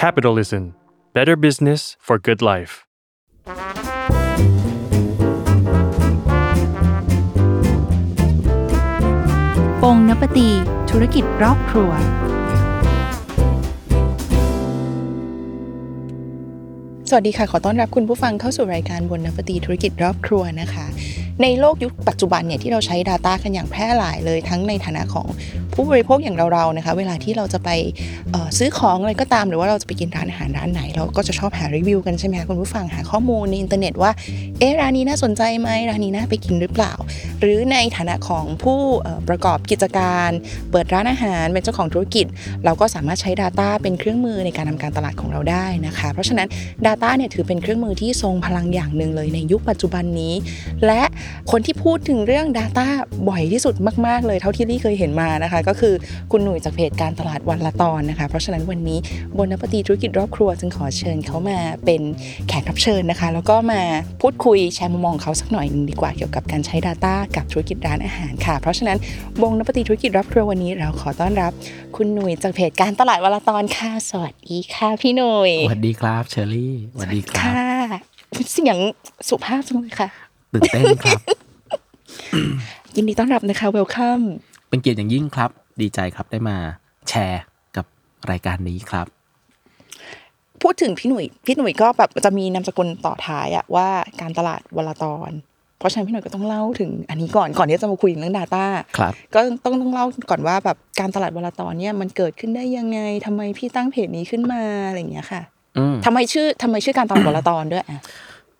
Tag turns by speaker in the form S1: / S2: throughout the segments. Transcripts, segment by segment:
S1: Capitalism Better Business for Good Life
S2: ปงนปตี ธุรกิจรอบครัว สวัสดีค่ะ ขอต้อนรับคุณผู้ฟังเข้าสู่รายการบนนปตีธุรกิจรอบครัวนะคะในโลกยุคปัจจุบันเนี่ยที่เราใช้ Data กันอย่างแพร่หลายเลยทั้งในฐานะของผู้บริโภคอย่างเราๆนะคะ เวลาที่เราจะไปซื้อของอะไรก็ตามหรือว่าเราจะไปกินร้านอาหารร้านไหน เราก็จะชอบหารีวิวกันใช่ไหมคะคุณผู้ฟังหาข้อมูลในอินเทอร์เน็ตว่าเอ๊ะร้านนี้น่าสนใจไหมร้านนี้น่าไปกินหรือเปล่า หรือในฐานะของผู้ประกอบกิจการ เปิดร้านอาหารเป็นเจ้าของธุรกิจ เราก็สามารถใช้ Data เป็นเครื่องมือในการทำการตลาดของเราได้นะคะ เพราะฉะนั้น Data เนี่ยถือเป็นเครื่องมือที่ทรงพลังอย่างหนึ่งเลยในยุคปัจจุบันนี้ และคนที่พูดถึงเรื่อง Data บ่อยที่สุดมาก ๆ เลยเท่าที่ลี่เคยเห็นมานะคะก็คือคุณหนุ่ยจากเพจการตลาดวันละตอนนะคะ เพราะฉะนั้นวันนี้บนนปตีธุรกิจรอบครัวจึงขอเชิญเขามาเป็นแขกรับเชิญนะคะ แล้วก็มาพูดคุยแชร์มุมมองของเขาสักหน่อยหนึงดีกว่าเกี่ยวกับการใช้ Data กับธุรกิจร้านอาหารค่ะ เพราะฉะนั้นวงนปตีธุรกิจรอบครัววันนี้เราขอต้อนรับ คุณหนุ่ยจากเพจการตลาดวันละตอนค่ะสวัสดีค่ะพี่หนุ่ย
S3: สวัสดีครับเชอรี่สวัสดีครับ
S2: ค่ะเสียงสุภาพจังเลยค่ะ
S3: ตื่นเต้นครับ
S2: ยินดีต้อนรับนะคะเวลคัม
S3: เป็นเกียรติอย่างยิ่งครับ ดีใจครับได้มาแชร์กับรายการนี้ครับ
S2: พูดถึงพี่หนุ่ยพี่หนุ่ยก็แบบจะมีนามสกุลต่อท้ายอะว่าการตลาดวลาตอน เพราะฉะนั้นพี่หนุ่ยก็ต้องเล่าถึงอันนี้ก่อนก่อนที่จะมาคุยเรื่อง Data
S3: ครับ
S2: ก็ต้องต้องเล่าก่อนว่าแบบการตลาดวลาตอนเนี่ยมันเกิดขึ้นได้ยังไงทำไมพี่ตั้งเพจนี้ขึ้นมาอะไรอย่างเงี้ยค่ะ
S3: อืม
S2: ทำไมชื่อทำไมชื่อการตลาดวลาตอนด้วยอะ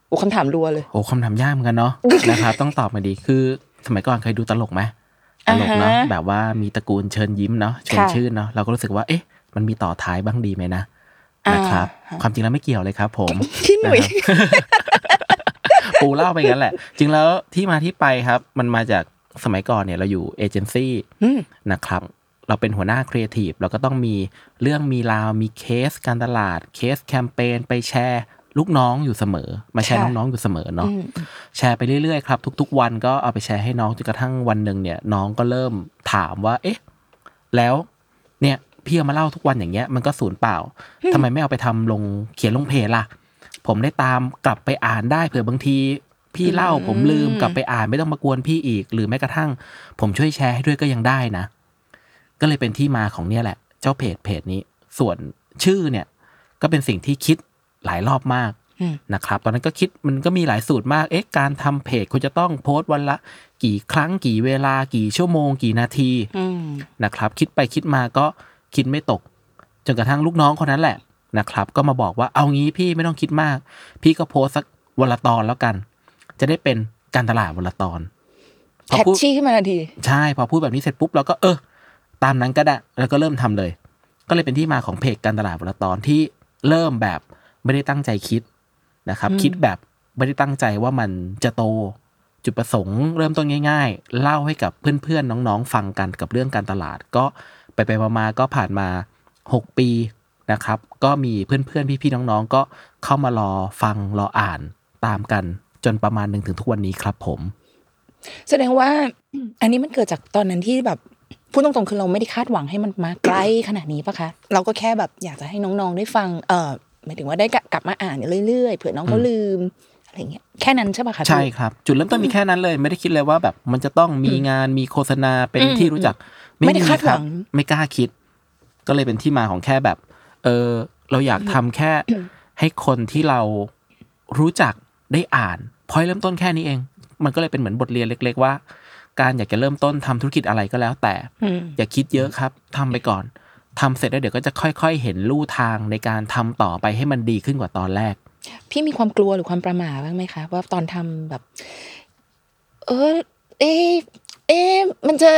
S2: โอ้คำถามรัวเลย
S3: โอ้คำถามยากเหมือนกันเนาะนะครับต้องตอบมาดีคือ สมัยก่อนเคยดูตลกไหม ตลกเนาะ
S2: อ่าฮะ
S3: แบบว่ามีตระกูลเชิญยิ้มเนาะชวน
S2: ค่ะ
S3: ชื่นเนาะเราก็รู้สึกว่าเอ๊ะ มันมีต่อท้ายบ้างดีไหมนะ
S2: อ่าน
S3: นะครับ
S2: ฮะ
S3: ความจริงแล้วไม่เกี่ยวเลยครับ ผม
S2: พี่หนุ่ย
S3: ปูเล่าไปงั้นแหละ จริงแล้วที่มาที่ไปครับ มันมาจากสมัยก่อนเนี่ยเราอยู่เอเจนซี่
S2: อืม
S3: นะครับเราเป็นหัวหน้าครีเอทีฟเราก็ต้องมีเรื่องมีราวมีเคสการตลาดเคสแคมเปญไปแชร์ ลูกน้องอยู่เสมอ มาแชร์
S2: ค่ะ
S3: น้องๆอยู่เสมอเนาะ
S2: อืม
S3: แชร์ไปเรื่อยๆครับ ทุก ๆ วันก็เอาไปแชร์ให้น้องจนกระทั่งวันหนึ่งเนี่ย น้องก็เริ่มถามว่า เอ๊ะ แล้วเนี่ยพี่เอามาเล่าทุกวันอย่างเงี้ยมันก็สูญเปล่าทำไมไม่เอาไปทำลงเขียนลงเพจล่ะ ผมได้ตามกลับไปอ่านได้เผื่อบางที พี่เล่าผมลืมกลับไปอ่านไม่ต้องมากวนพี่อีก หรือแม้กระทั่ง ผมช่วยแชร์ให้ด้วยก็ยังได้นะ ก็เลยเป็นที่มาของเนี่ยแหละ เจ้าเพจเพจนี้ ส่วนชื่อเนี่ย ก็เป็นสิ่งที่คิด หลายรอบมาก
S2: อืม
S3: นะครับ ตอนนั้นก็คิดมันก็มีหลายสูตรมาก เอ๊ะ การทำเพจคุณจะต้องโพสต์วันละ กี่ครั้งกี่เวลากี่ชั่วโมง กี่นาที
S2: อืม
S3: นะครับ คิดไปคิดมาก็คิดไม่ตก จนกระทั่งลูกน้องคนนั้นแหละนะครับ ก็มาบอกว่าเอางี้พี่ไม่ต้องคิดมาก พี่ก็โพสต์สักวันละตอนแล้วกัน จะได้เป็นการตลาดวันละตอนพอ
S2: แคช
S3: พูด
S2: ชี่ขึ้นมาทันที
S3: ใช่ พอพูดแบบนี้เสร็จปุ๊บเราก็เออ ตามนั้นก็ได้แล้วก็เริ่มทำเลย ก็เลยเป็นที่มาของเพจการตลาดวันละตอนที่เริ่มแบบ ไม่ได้ตั้งใจคิดนะครับ คิดแบบไม่ได้ตั้งใจว่ามันจะโตจุดประสงค์เริ่มต้นง่าย ๆ เล่าให้กับเพื่อนๆ น้องๆ ฟังกันกับเรื่องการตลาด ก็ไปไปๆมาๆก็ผ่านมาหกปีนะครับ ก็มีเพื่อนๆ พี่ๆ น้องๆ ก็เข้ามารอฟังรออ่านตามกันจนประมาณหนึ่งถึงทุกวันนี้ครับผม
S2: แสดงว่าอันนี้มันเกิดจากตอนนั้นที่แบบพูดตรงๆคือเราไม่ได้คาดหวังให้มันมาไกลขนาดนี้ปะคะ เราก็แค่แบบอยากจะให้น้องๆได้ฟังเออ หมายถึงว่าได้กลับมาอ่านเรื่อยๆเผื่อน้องเขาลืมอะไรเงี้ยแค่นั้นใช่ปะคะ
S3: ใช่ครับ จุดเริ่มต้นมีแค่นั้นเลยไม่ได้คิดเลยว่าแบบมันจะต้องมีงานมีโฆษณาเป็น
S2: อืม
S3: ที่รู้จัก
S2: ไม่ได้คาดหวัง
S3: ไม่กล้าคิด ก็เลยเป็นที่มาของแค่แบบ เออเราอยากทำแค่ให้คนที่เรารู้จักได้อ่านพอยเริ่มต้นแค่นี้เอง มันก็เลยเป็นเหมือนบทเรียนเล็ก ๆ ว่า การอยากจะเริ่มต้นทำธุรกิจอะไรก็แล้วแต่
S2: อืม
S3: อย่าคิดเยอะครับทำไปก่อน ทำเสร็จแล้วเดี๋ยวก็จะค่อยๆ เห็นลู่ทางในการทำต่อไปให้มันดีขึ้นกว่าตอนแรก
S2: พี่มีความกลัวหรือความประหม่าบ้างไหมคะ ว่าตอนทำแบบ เออ เอะเอะมันจะ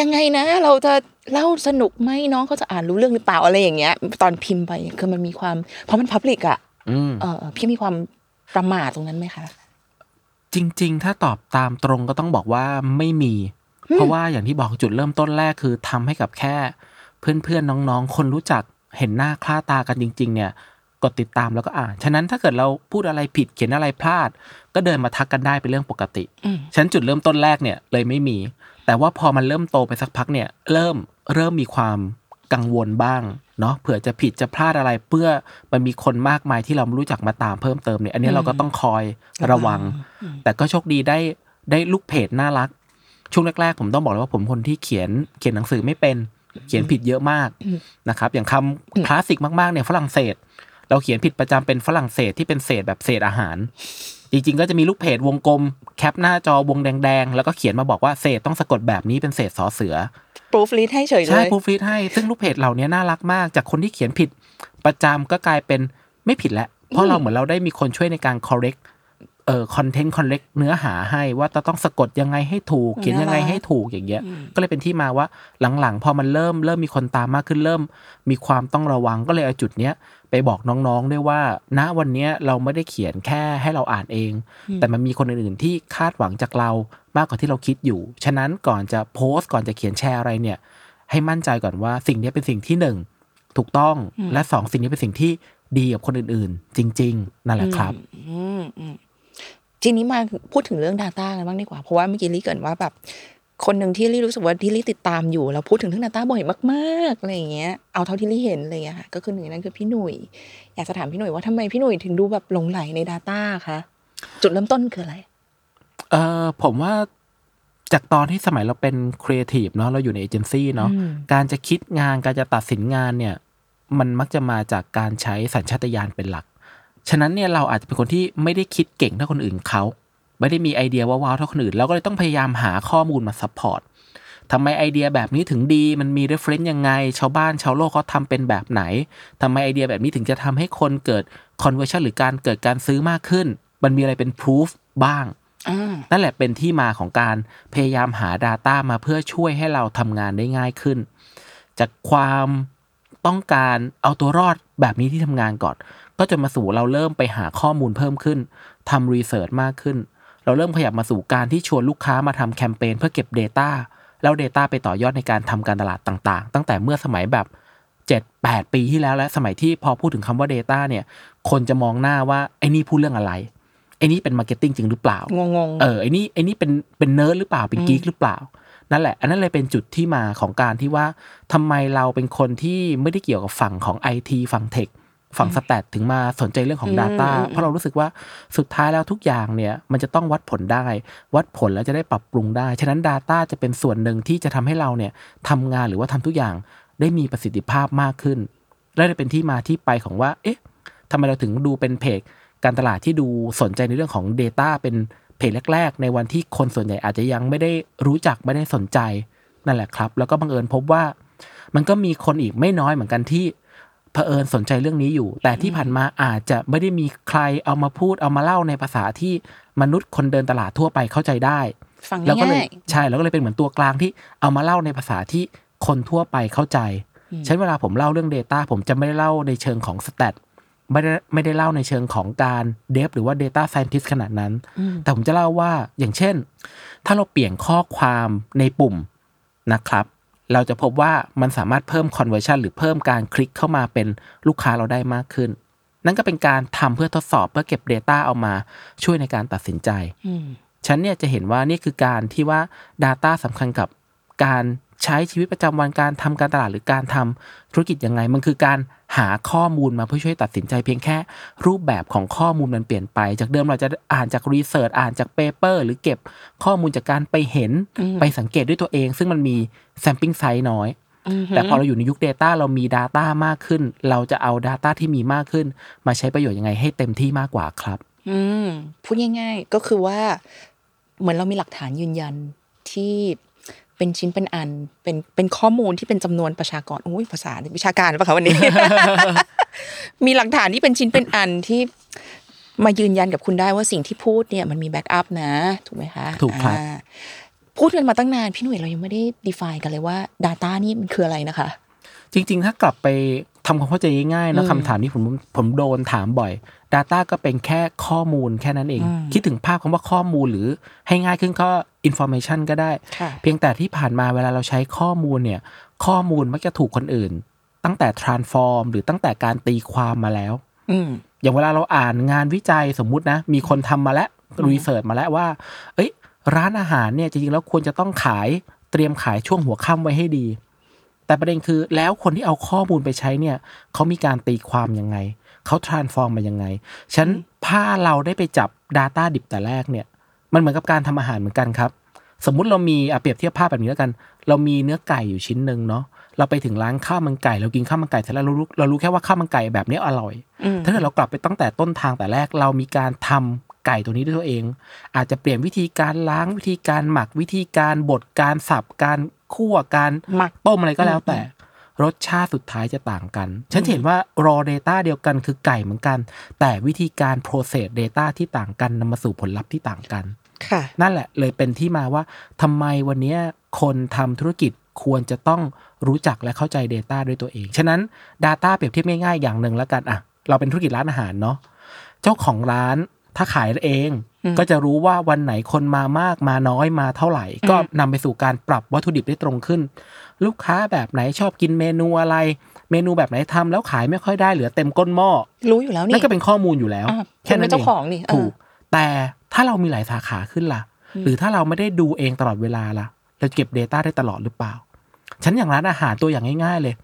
S2: ยังไงนะ เราจะเล่าสนุกไหมน้องเขาจะอ่านรู้เรื่องหรือเปล่าอะไรอย่างเงี้ย ตอนพิมพ์ไปคือมันมีความ เพราะมันพับลิกอะ
S3: อืม
S2: เออพี่มีความประหม่าตรงนั้นไหมคะ
S3: จริง ๆ ถ้าตอบตามตรงก็ต้องบอกว่าไม่มี เพราะว่าอย่างที่บอกจุดเริ่มต้นแรกคือทำให้กับแค่ เพื่อนๆน้องๆ คนรู้จักเห็นหน้าค่าตากันจริง ๆ เนี่ยกดติดตามแล้วก็อ่านฉะนั้นถ้าเกิดเราพูดอะไรผิดเขียนอะไรพลาด ก็เดินมาทักกันได้เป็นเรื่องปกติ
S2: อืม
S3: ฉะนันจุดเริ่มต้นแรกเนี่ยเลยไม่มี แต่ว่าพอมันเริ่มโตไปสักพักเนี่ยเริ่มเริ่มมีความกังวลบ้างเนาะเผื่อจะผิดจะพลาดอะไรเพื่อมันมีคนมากมายที่เราไม่รู้จักมาตามเพิ่มเติมเนี่ยอันนี้เราก็ต้องคอยระวัง แต่ก็โชคดีได้ได้ลูกเพจน่ารัก ช่วงแรกๆผมต้องบอกเลยว่าผมคนที่เขียนเขียนหนังสือไม่เป็น เขียนผิดเยอะมากนะครับ อย่างคำคลาสสิกมากๆเนี่ยฝรั่งเศส เราเขียนผิดประจำเป็นฝรั่งเศสที่เป็นเศษแบบเศษอาหาร จริงๆ ก็จะมีลูกเพจวงกลม แคปหน้าจอวงแดงๆ แล้วก็เขียนมาบอกว่าเศษต้องสะกดแบบนี้เป็นเศษสอเสือ
S2: ปรูฟลีดให้เฉยเล
S3: ใช่
S2: ย
S3: พูฟีดให้ซึ่งลูกเพจเหล่านี้น่ารักมาก จากคนที่เขียนผิดประจำก็กลายเป็นไม่ผิดแล้วเพราะเราเหมือนเราได้มีคนช่วยในการ correct เอ่อ content correct เนื้อหาให้ว่าจะต้องสะกดยังไงให้ถูก เขียนยังไงให้ถูกอย่างเงี้ย ก็เลยเป็นที่มาว่าหลังๆ พอมันเริ่มเริ่มมีคนตามมากขึ้นเริ่ม มีความต้องระวังก็เลยเอาจุดเนี้ยไปบอกน้องๆด้วยว่า ณวันเนี้ยเราไม่ได้เขียนแค่ให้เราอ่านเอง แต่มันมีคนอื่นๆที่คาดหวังจากเรามากกว่าที่เราคิดอยู่ ฉะนั้นก่อนจะโพสต์ก่อนจะเขียนแชร์อะไรเนี่ย ให้มั่นใจก่อนว่าสิ่งนี้เป็นสิ่งที่หนึ่งถูกต้องและสองสิ่งนี้เป็นสิ่งที่ดีกับคนอื่นๆ จริง ๆ นั่นแหละครับ
S2: อืมอืม ทีนี้มาพูดถึงเรื่อง Data กันบ้างดีกว่า เพราะว่าเมื่อกี้ลี่เกริ่นว่าแบบคนหนึ่งที่ลี่รู้สึกว่าที่ลี่ติดตามอยู่แล้วพูดถึงเรื่อง Data บ่อยมากๆอะไรอย่างเงี้ยเอาเท่าที่ลี่เห็นเลยอะค่ะก็คือหนึ่งในนั้นคือพี่หนุ่ยอยากจะถามพี่หนุ่ยว่าทำไมพี่หนุ่ยถึงดูแบบหลงใหลใน Data คะจุดเริ่มต้นคืออะไร
S3: เออผมว่าจากตอนที่สมัยเราเป็นครีเอทีฟเนาะเราอยู่ในเอเจนซี่เนาะ
S2: อืม
S3: การจะคิดงานการจะตัดสินงานเนี่ย มันมักจะมาจากการใช้สัญชาตญาณเป็นหลัก ฉะนั้นเนี่ยเราอาจจะเป็นคนที่ไม่ได้คิดเก่งเท่าคนอื่นเขาไม่ได้มีไอเดียว้าวๆเท่าคนอื่นเราก็เลยต้องพยายามหาข้อมูลมา support ทำไมไอเดียแบบนี้ถึงดี มันมี reference ยังไง ชาวบ้านชาวโลกเขาทำเป็นแบบไหนทำไมไอเดียแบบนี้ถึงจะทำให้คนเกิด conversion หรือการเกิดการซื้อมากขึ้น มันมีอะไรเป็น proof บ้าง
S2: อ่า
S3: นั่นแหละเป็นที่มาของการพยายามหา Data มาเพื่อช่วยให้เราทำงานได้ง่ายขึ้น จากความต้องการเอาตัวรอดแบบนี้ที่ทำงานก่อน ก็จะมาสู่เราเริ่มไปหาข้อมูลเพิ่มขึ้นทำ research มากขึ้น เราเริ่มขยับมาสู่การที่ชวนลูกค้ามาทำแคมเปญเพื่อเก็บ Data แล้ว Data ไปต่อยอดในการทำการตลาดต่างๆ ตั้งแต่เมื่อสมัยแบบ 7 8 ปีที่แล้วและสมัยที่พอพูดถึงคำว่า Data เนี่ย คนจะมองหน้าว่าไอ้นี่พูดเรื่องอะไรไอ้นี่เป็น marketing จริงหรือเปล่า
S2: งงงๆ
S3: เออไอ้นี่ไอ้นี่เป็นเป็นเนิร์ดหรือเปล่าเป็น geek หรือเปล่านั่นแหละ อันนั้นเลยเป็นจุดที่มาของการที่ว่าทำไมเราเป็นคนที่ไม่ได้เกี่ยวกับฝั่งของไอทีฝั่งเทค ฝั่งสแตทถึงมาสนใจเรื่องของ Data เพราะเรารู้สึกว่าสุดท้ายแล้วทุกอย่างเนี่ยมันจะต้องวัดผลได้ วัดผลแล้วจะได้ปรับปรุงได้ ฉะนั้น Data จะเป็นส่วนหนึ่งที่จะทำให้เราเนี่ยทำงานหรือว่าทำทุกอย่างได้มีประสิทธิภาพมากขึ้น และเลยเป็นที่มาที่ไปของว่า เอ๊ะทำไมเราถึงดูเป็นเพจการตลาดที่ดูสนใจในเรื่องของ Data เป็นเพจแรก ๆ ในวันที่คนส่วนใหญ่อาจจะยังไม่ได้รู้จักไม่ได้สนใจนั่นแหละครับ แล้วก็บังเอิญพบว่า มันก็มีคนอีกไม่น้อยเหมือนกันที่ เผอิญสนใจเรื่องนี้อยู่ แต่ที่ผ่านมาอาจจะไม่ได้มีใครเอามาพูดเอามาเล่าในภาษาที่มนุษย์คนเดินตลาดทั่วไปเข้าใจได้
S2: ฟัง
S3: แล้วก็เลย
S2: ง่าย
S3: ใช่แล้วก็เลยเป็นเหมือนตัวกลางที่เอามาเล่าในภาษาที่คนทั่วไปเข้าใจใช้เวลาผมเล่าเรื่อง Data ผมจะไม่ได้เล่าในเชิงของ stat ไม่ได้ไม่ได้เล่าในเชิงของการเดฟหรือว่า Data Scientist ขนาดนั้น แต่ผมจะเล่าว่าอย่างเช่น ถ้าเราเปลี่ยนข้อความในปุ่มนะครับ เราจะพบว่ามันสามารถเพิ่ม conversion หรือเพิ่มการคลิกเข้ามาเป็นลูกค้าเราได้มากขึ้น นั่นก็เป็นการทำเพื่อทดสอบเพื่อเก็บ Data เอามาช่วยในการตัดสินใจ
S2: อืม
S3: ฉันเนี่ยจะเห็นว่านี่คือการที่ว่า Data สำคัญกับการ ใช้ชีวิตประจำวันการทำการตลาดหรือการทำธุรกิจยังไง มันคือการหาข้อมูลมาเพื่อช่วยตัดสินใจเพียงแค่รูปแบบของข้อมูลมันเปลี่ยนไป จากเดิมเราจะอ่านจาก research อ่านจาก paper หรือเก็บข้อมูลจากการไปเห็นไปสังเกตด้วยตัวเอง ซึ่งมันมี sampling size น้อยแต่พอเราอยู่ในยุค Data เรามี Data มากขึ้น เราจะเอา Data ที่มีมากขึ้น มาใช้ประโยชน์ยังไงให้เต็มที่มากกว่าครับ
S2: อืมพูดง่าย ๆ ก็คือว่า เหมือนเรามีหลักฐานยืนยันที่ เป็นชิ้นเป็นอันเป็นเป็นข้อมูลที่เป็นจำนวนประชากรโอ้ยภาษาวิชาการหรือเปล่าคะวันนี้ มีหลักฐานที่เป็นชิ้นเป็นอันที่มายืนยันกับคุณได้ว่าสิ่งที่พูดเนี่ยมันมี backup นะ ถูกไหมคะ
S3: ถูกครับ
S2: อ่าพูดกันมาตั้งนานพี่หนุ่ยเรายังไม่ได้ define กันเลยว่า Data นี่มันคืออะไรนะคะ
S3: จริง ๆ ถ้ากลับไป ทำความเข้าใจง่ายๆนะคำถามนี้ผมผมโดนถามบ่อย Data ก็เป็นแค่ข้อมูลแค่นั้นเอง คิดถึงภาพคำว่าข้อมูลหรือให้ง่ายขึ้นก็ information ก็ได้
S2: ค่ะ
S3: เพียงแต่ที่ผ่านมาเวลาเราใช้ข้อมูลเนี่ย ข้อมูลมักจะถูกคนอื่น ตั้งแต่ transform หรือตั้งแต่การตีความมาแล้ว
S2: อืม
S3: อย่างเวลาเราอ่านงานวิจัยสมมุตินะ มีคนทำมาแล้วรีเสิร์ชมาแล้วว่า เอ้ย ร้านอาหารเนี่ยจริงๆแล้วควรจะต้องขายเตรียมขายช่วงหัวค่ำไว้ให้ดี แต่ประเด็นคือแล้วคนที่เอาข้อมูลไปใช้เนี่ยเขามีการตีความยังไงเขา transform มายังไงฉันถ้าเราได้ไปจับ Data ดิบแต่แรกเนี่ย มันเหมือนกับการทำอาหารเหมือนกันครับ สมมุติเรามีอะเปรียบเทียบภาพแบบนี้แล้วกัน เรามีเนื้อไก่อยู่ชิ้นหนึ่งเนาะเราไปถึงร้านข้าวมันไก่ เรากินข้าวมันไก่เสร็จแล้วเรารู้เรารู้แค่ว่าข้าวมันไก่แบบนี้อร่อย
S2: อืม
S3: ถ้าเกิดเรากลับไปตั้งแต่ต้นทางแต่แรกเรามีการทำไก่ตัวนี้ด้วยตัวเอง อาจจะเปลี่ยนวิธีการล้างวิธีการหมักวิธีการบดการสับการ คั่วการ
S2: หมัก
S3: ต้มอะไรก็แล้วแต่ รสชาติสุดท้ายจะต่างกัน ฉันเห็นว่า raw data เดียวกันคือไก่เหมือนกัน แต่วิธีการ process data ที่ต่างกันนำมาสู่ผลลัพธ์ที่ต่างกัน
S2: ค่ะ
S3: นั่นแหละเลยเป็นที่มาว่าทำไมวันเนี้ยคนทำธุรกิจควรจะต้องรู้จักและเข้าใจ Data ด้วยตัวเอง ฉะนั้น Data เปรียบเทียบง่ายๆอย่างหนึ่งแล้วกันอะ เราเป็นธุรกิจร้านอาหารเนาะ เจ้าของร้านถ้าขายเอง
S2: อืม
S3: ก็จะรู้ว่าวันไหนคนมามากมาน้อยมาเท่าไหร่ ก็นำไปสู่การปรับวัตถุดิบได้ตรงขึ้น ลูกค้าแบบไหนชอบกินเมนูอะไร เมนูแบบไหนทำแล้วขายไม่ค่อยได้เหลือเต็มก้นหม้อ
S2: รู้อยู่แล้วนี่
S3: นั่นก็เป็นข้อมูลอยู่แล้ว
S2: อะ
S3: แค่
S2: คุณเป็
S3: นั้น
S2: นเจ้าของนี่เออ
S3: ถูกแต่ถ้าเรามีหลายสาขาขึ้นล่ะ หรือถ้าเราไม่ได้ดูเองตลอดเวลาล่ะเราเก็บ Data ได้ตลอดหรือเปล่า ฉันอย่างร้านอาหารตัวอย่างง่าย ๆ เลย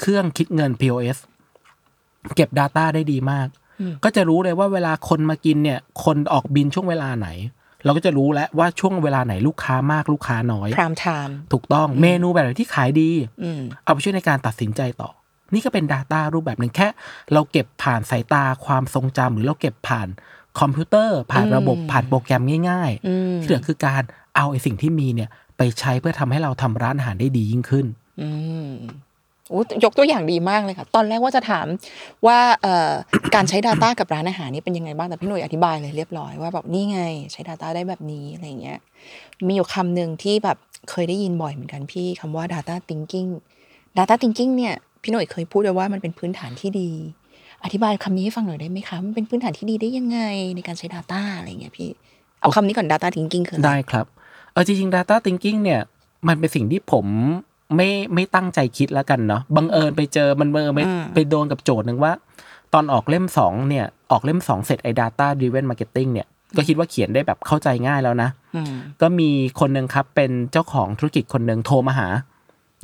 S3: เครื่องคิดเงิน POS เก็บ Data ได้ดีมาก
S2: อืม
S3: ก็จะรู้เลยว่าเวลาคนมากินเนี่ย คนออกบินช่วงเวลาไหน เราก็จะรู้แล้วว่าช่วงเวลาไหนลูกค้ามากลูกค้าน้อย
S2: พรามไทม์
S3: ถูกต้องเมนูแบบไหนที่ขายดี
S2: อืม
S3: เอาไปช่วยในการตัดสินใจต่อ นี่ก็เป็น Data รูปแบบหนึ่งแค่ เราเก็บผ่านสายตาความทรงจำหรือเราเก็บผ่านคอมพิวเตอร์ ผ่านระบบ
S2: อืม
S3: ผ่านโปรแกรมง่าย
S2: อืม
S3: ๆที่เหลือคือการเอาไอ้สิ่งที่มีเนี่ยไปใช้เพื่อทำให้เราทำร้านอาหารได้ดียิ่งขึ้น
S2: อืมโอ้ ยกตัวอย่างดีมากเลยค่ะ ตอนแรกว่าจะถามว่าการใช้ Data กับร้านอาหารนี่เป็นยังไงบ้าง แต่พี่หนุ่ยอธิบายเลยเรียบร้อยว่าแบบนี่ไงใช้ Data ได้แบบนี้อะไรเงี้ย มีอยู่คำหนึ่งที่แบบเคยได้ยินบ่อยเหมือนกันพี่คำว่า Data Thinking Data Thinking เนี่ยพี่หน่ยเคยพูดไว้ว่ามันเป็นพื้นฐานที่ดี อธิบายคำนี้ให้ฟังหน่อยได้ไหมคะ มันเป็นพื้นฐานที่ดีได้ยังไงในการใช้ Data อะไรเงี้ยพี่ เอาคำนี้ก่อน Data Thinking คืออะไร
S3: ได้ครับ เออจริงๆ Data Thinking เนี่ยมันเป็นสิ่งที่ผม ไม่ไม่ตั้งใจคิดแล้วกันเนาะบังเอิญไปเจอมันบังเอิญไป
S2: อืม
S3: ไปโดนกับโจทย์หนึ่งว่า ตอนออกเล่มสองเนี่ย ออกเล่มสองเสร็จไอ้ Data Driven Marketing เนี่ยก็คิดว่าเขียนได้แบบเข้าใจง่ายแล้วนะ
S2: อืม
S3: ก็มีคนหนึ่งครับเป็นเจ้าของธุรกิจคนหนึ่งโทรมาหา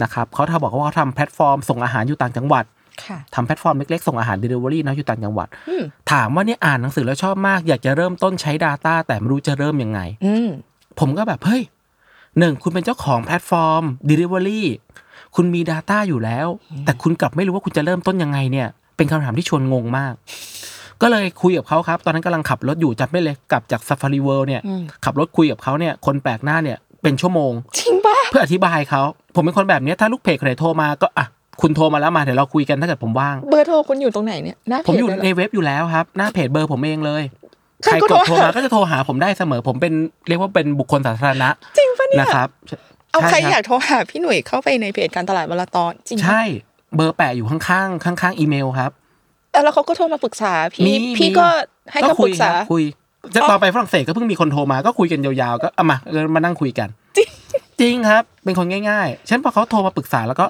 S3: นะครับเขาทำบอกว่าเขาทำแพลตฟอร์มส่งอาหารอยู่ต่างจังหวัด
S2: ค่ะ
S3: ทำแพลตฟอร์มเล็กๆ ส่งอาหาร Delivery นะอยู่ต่างจังหวัด
S2: อืม
S3: ถามว่าเนี่ยอ่านหนังสือแล้วชอบมาก อยากจะเริ่มต้นใช้ Data แต่ไม่รู้จะเริ่มยังไง
S2: อืม
S3: ผมก็แบบเฮ้ย หนึ่งคุณเป็นเจ้าของแพลตฟอร์ม Delivery คุณมี Data อยู่แล้ว แต่คุณกลับไม่รู้ว่าคุณจะเริ่มต้นยังไงเนี่ย เป็นคำถามที่ชวนงงมาก ก็เลยคุยกับเขาครับ ตอนนั้นกำลังขับรถอยู่จัดไม่เลยกลับจาก Safari World เนี่ย
S2: อืม
S3: ขับรถคุยกับเขาเนี่ยคนแปลกหน้าเนี่ยเป็นชั่วโมง
S2: จริงปะ
S3: เพื่ออธิบายเขา ผมเป็นคนแบบเนี้ยถ้าลูกเพจคนไหนโทรมาก็อะคุณโทรมาแล้วมาเดี๋ยวเราคุยกันถ้าเกิดผมว่าง
S2: เบอร์โทรคุณอยู่ตรงไหนเนี่ยหน้าเพจ
S3: ผมอยู่
S2: เลยเหร
S3: ในเว็บอยู่แล้วครับ หน้าเพจเบอร์ผมเองเลย
S2: ฉั
S3: ใคร
S2: นก็
S3: กด
S2: โท
S3: โท
S2: ร
S3: ร
S2: หา
S3: มาก็จะโทรหาผมได้เสมอ ผมเป็นเรียกว่าเป็นบุคคลสาธารณะ
S2: จริงปะเนี่ย
S3: นะครับ
S2: เอาใคร
S3: ช่บ
S2: อยากโทรหาพี่หนุ่ยเข้าไปในเพจการตลาดวลตอนจริงปะ
S3: ใช่ เบอร์แปะอยู่ข้างๆข้างๆอีเมลครับ
S2: เออแล้วเขาก็โทรมาปรึกษาพี่
S3: มี
S2: พี่
S3: มี
S2: ก็ให้เขาป
S3: คุ
S2: รึ
S3: ย
S2: ก
S3: ค
S2: ษา
S3: รับคุยจะตอนไปฝรั่งเศสก็เพิ่งมีคนโทรมาก็คุยกันยาวๆก็เอามาเออมานั่งคุยกัน จริงครับ เป็นคนง่ายๆฉันพอเขาโทรมาปรึกษาแล้วก็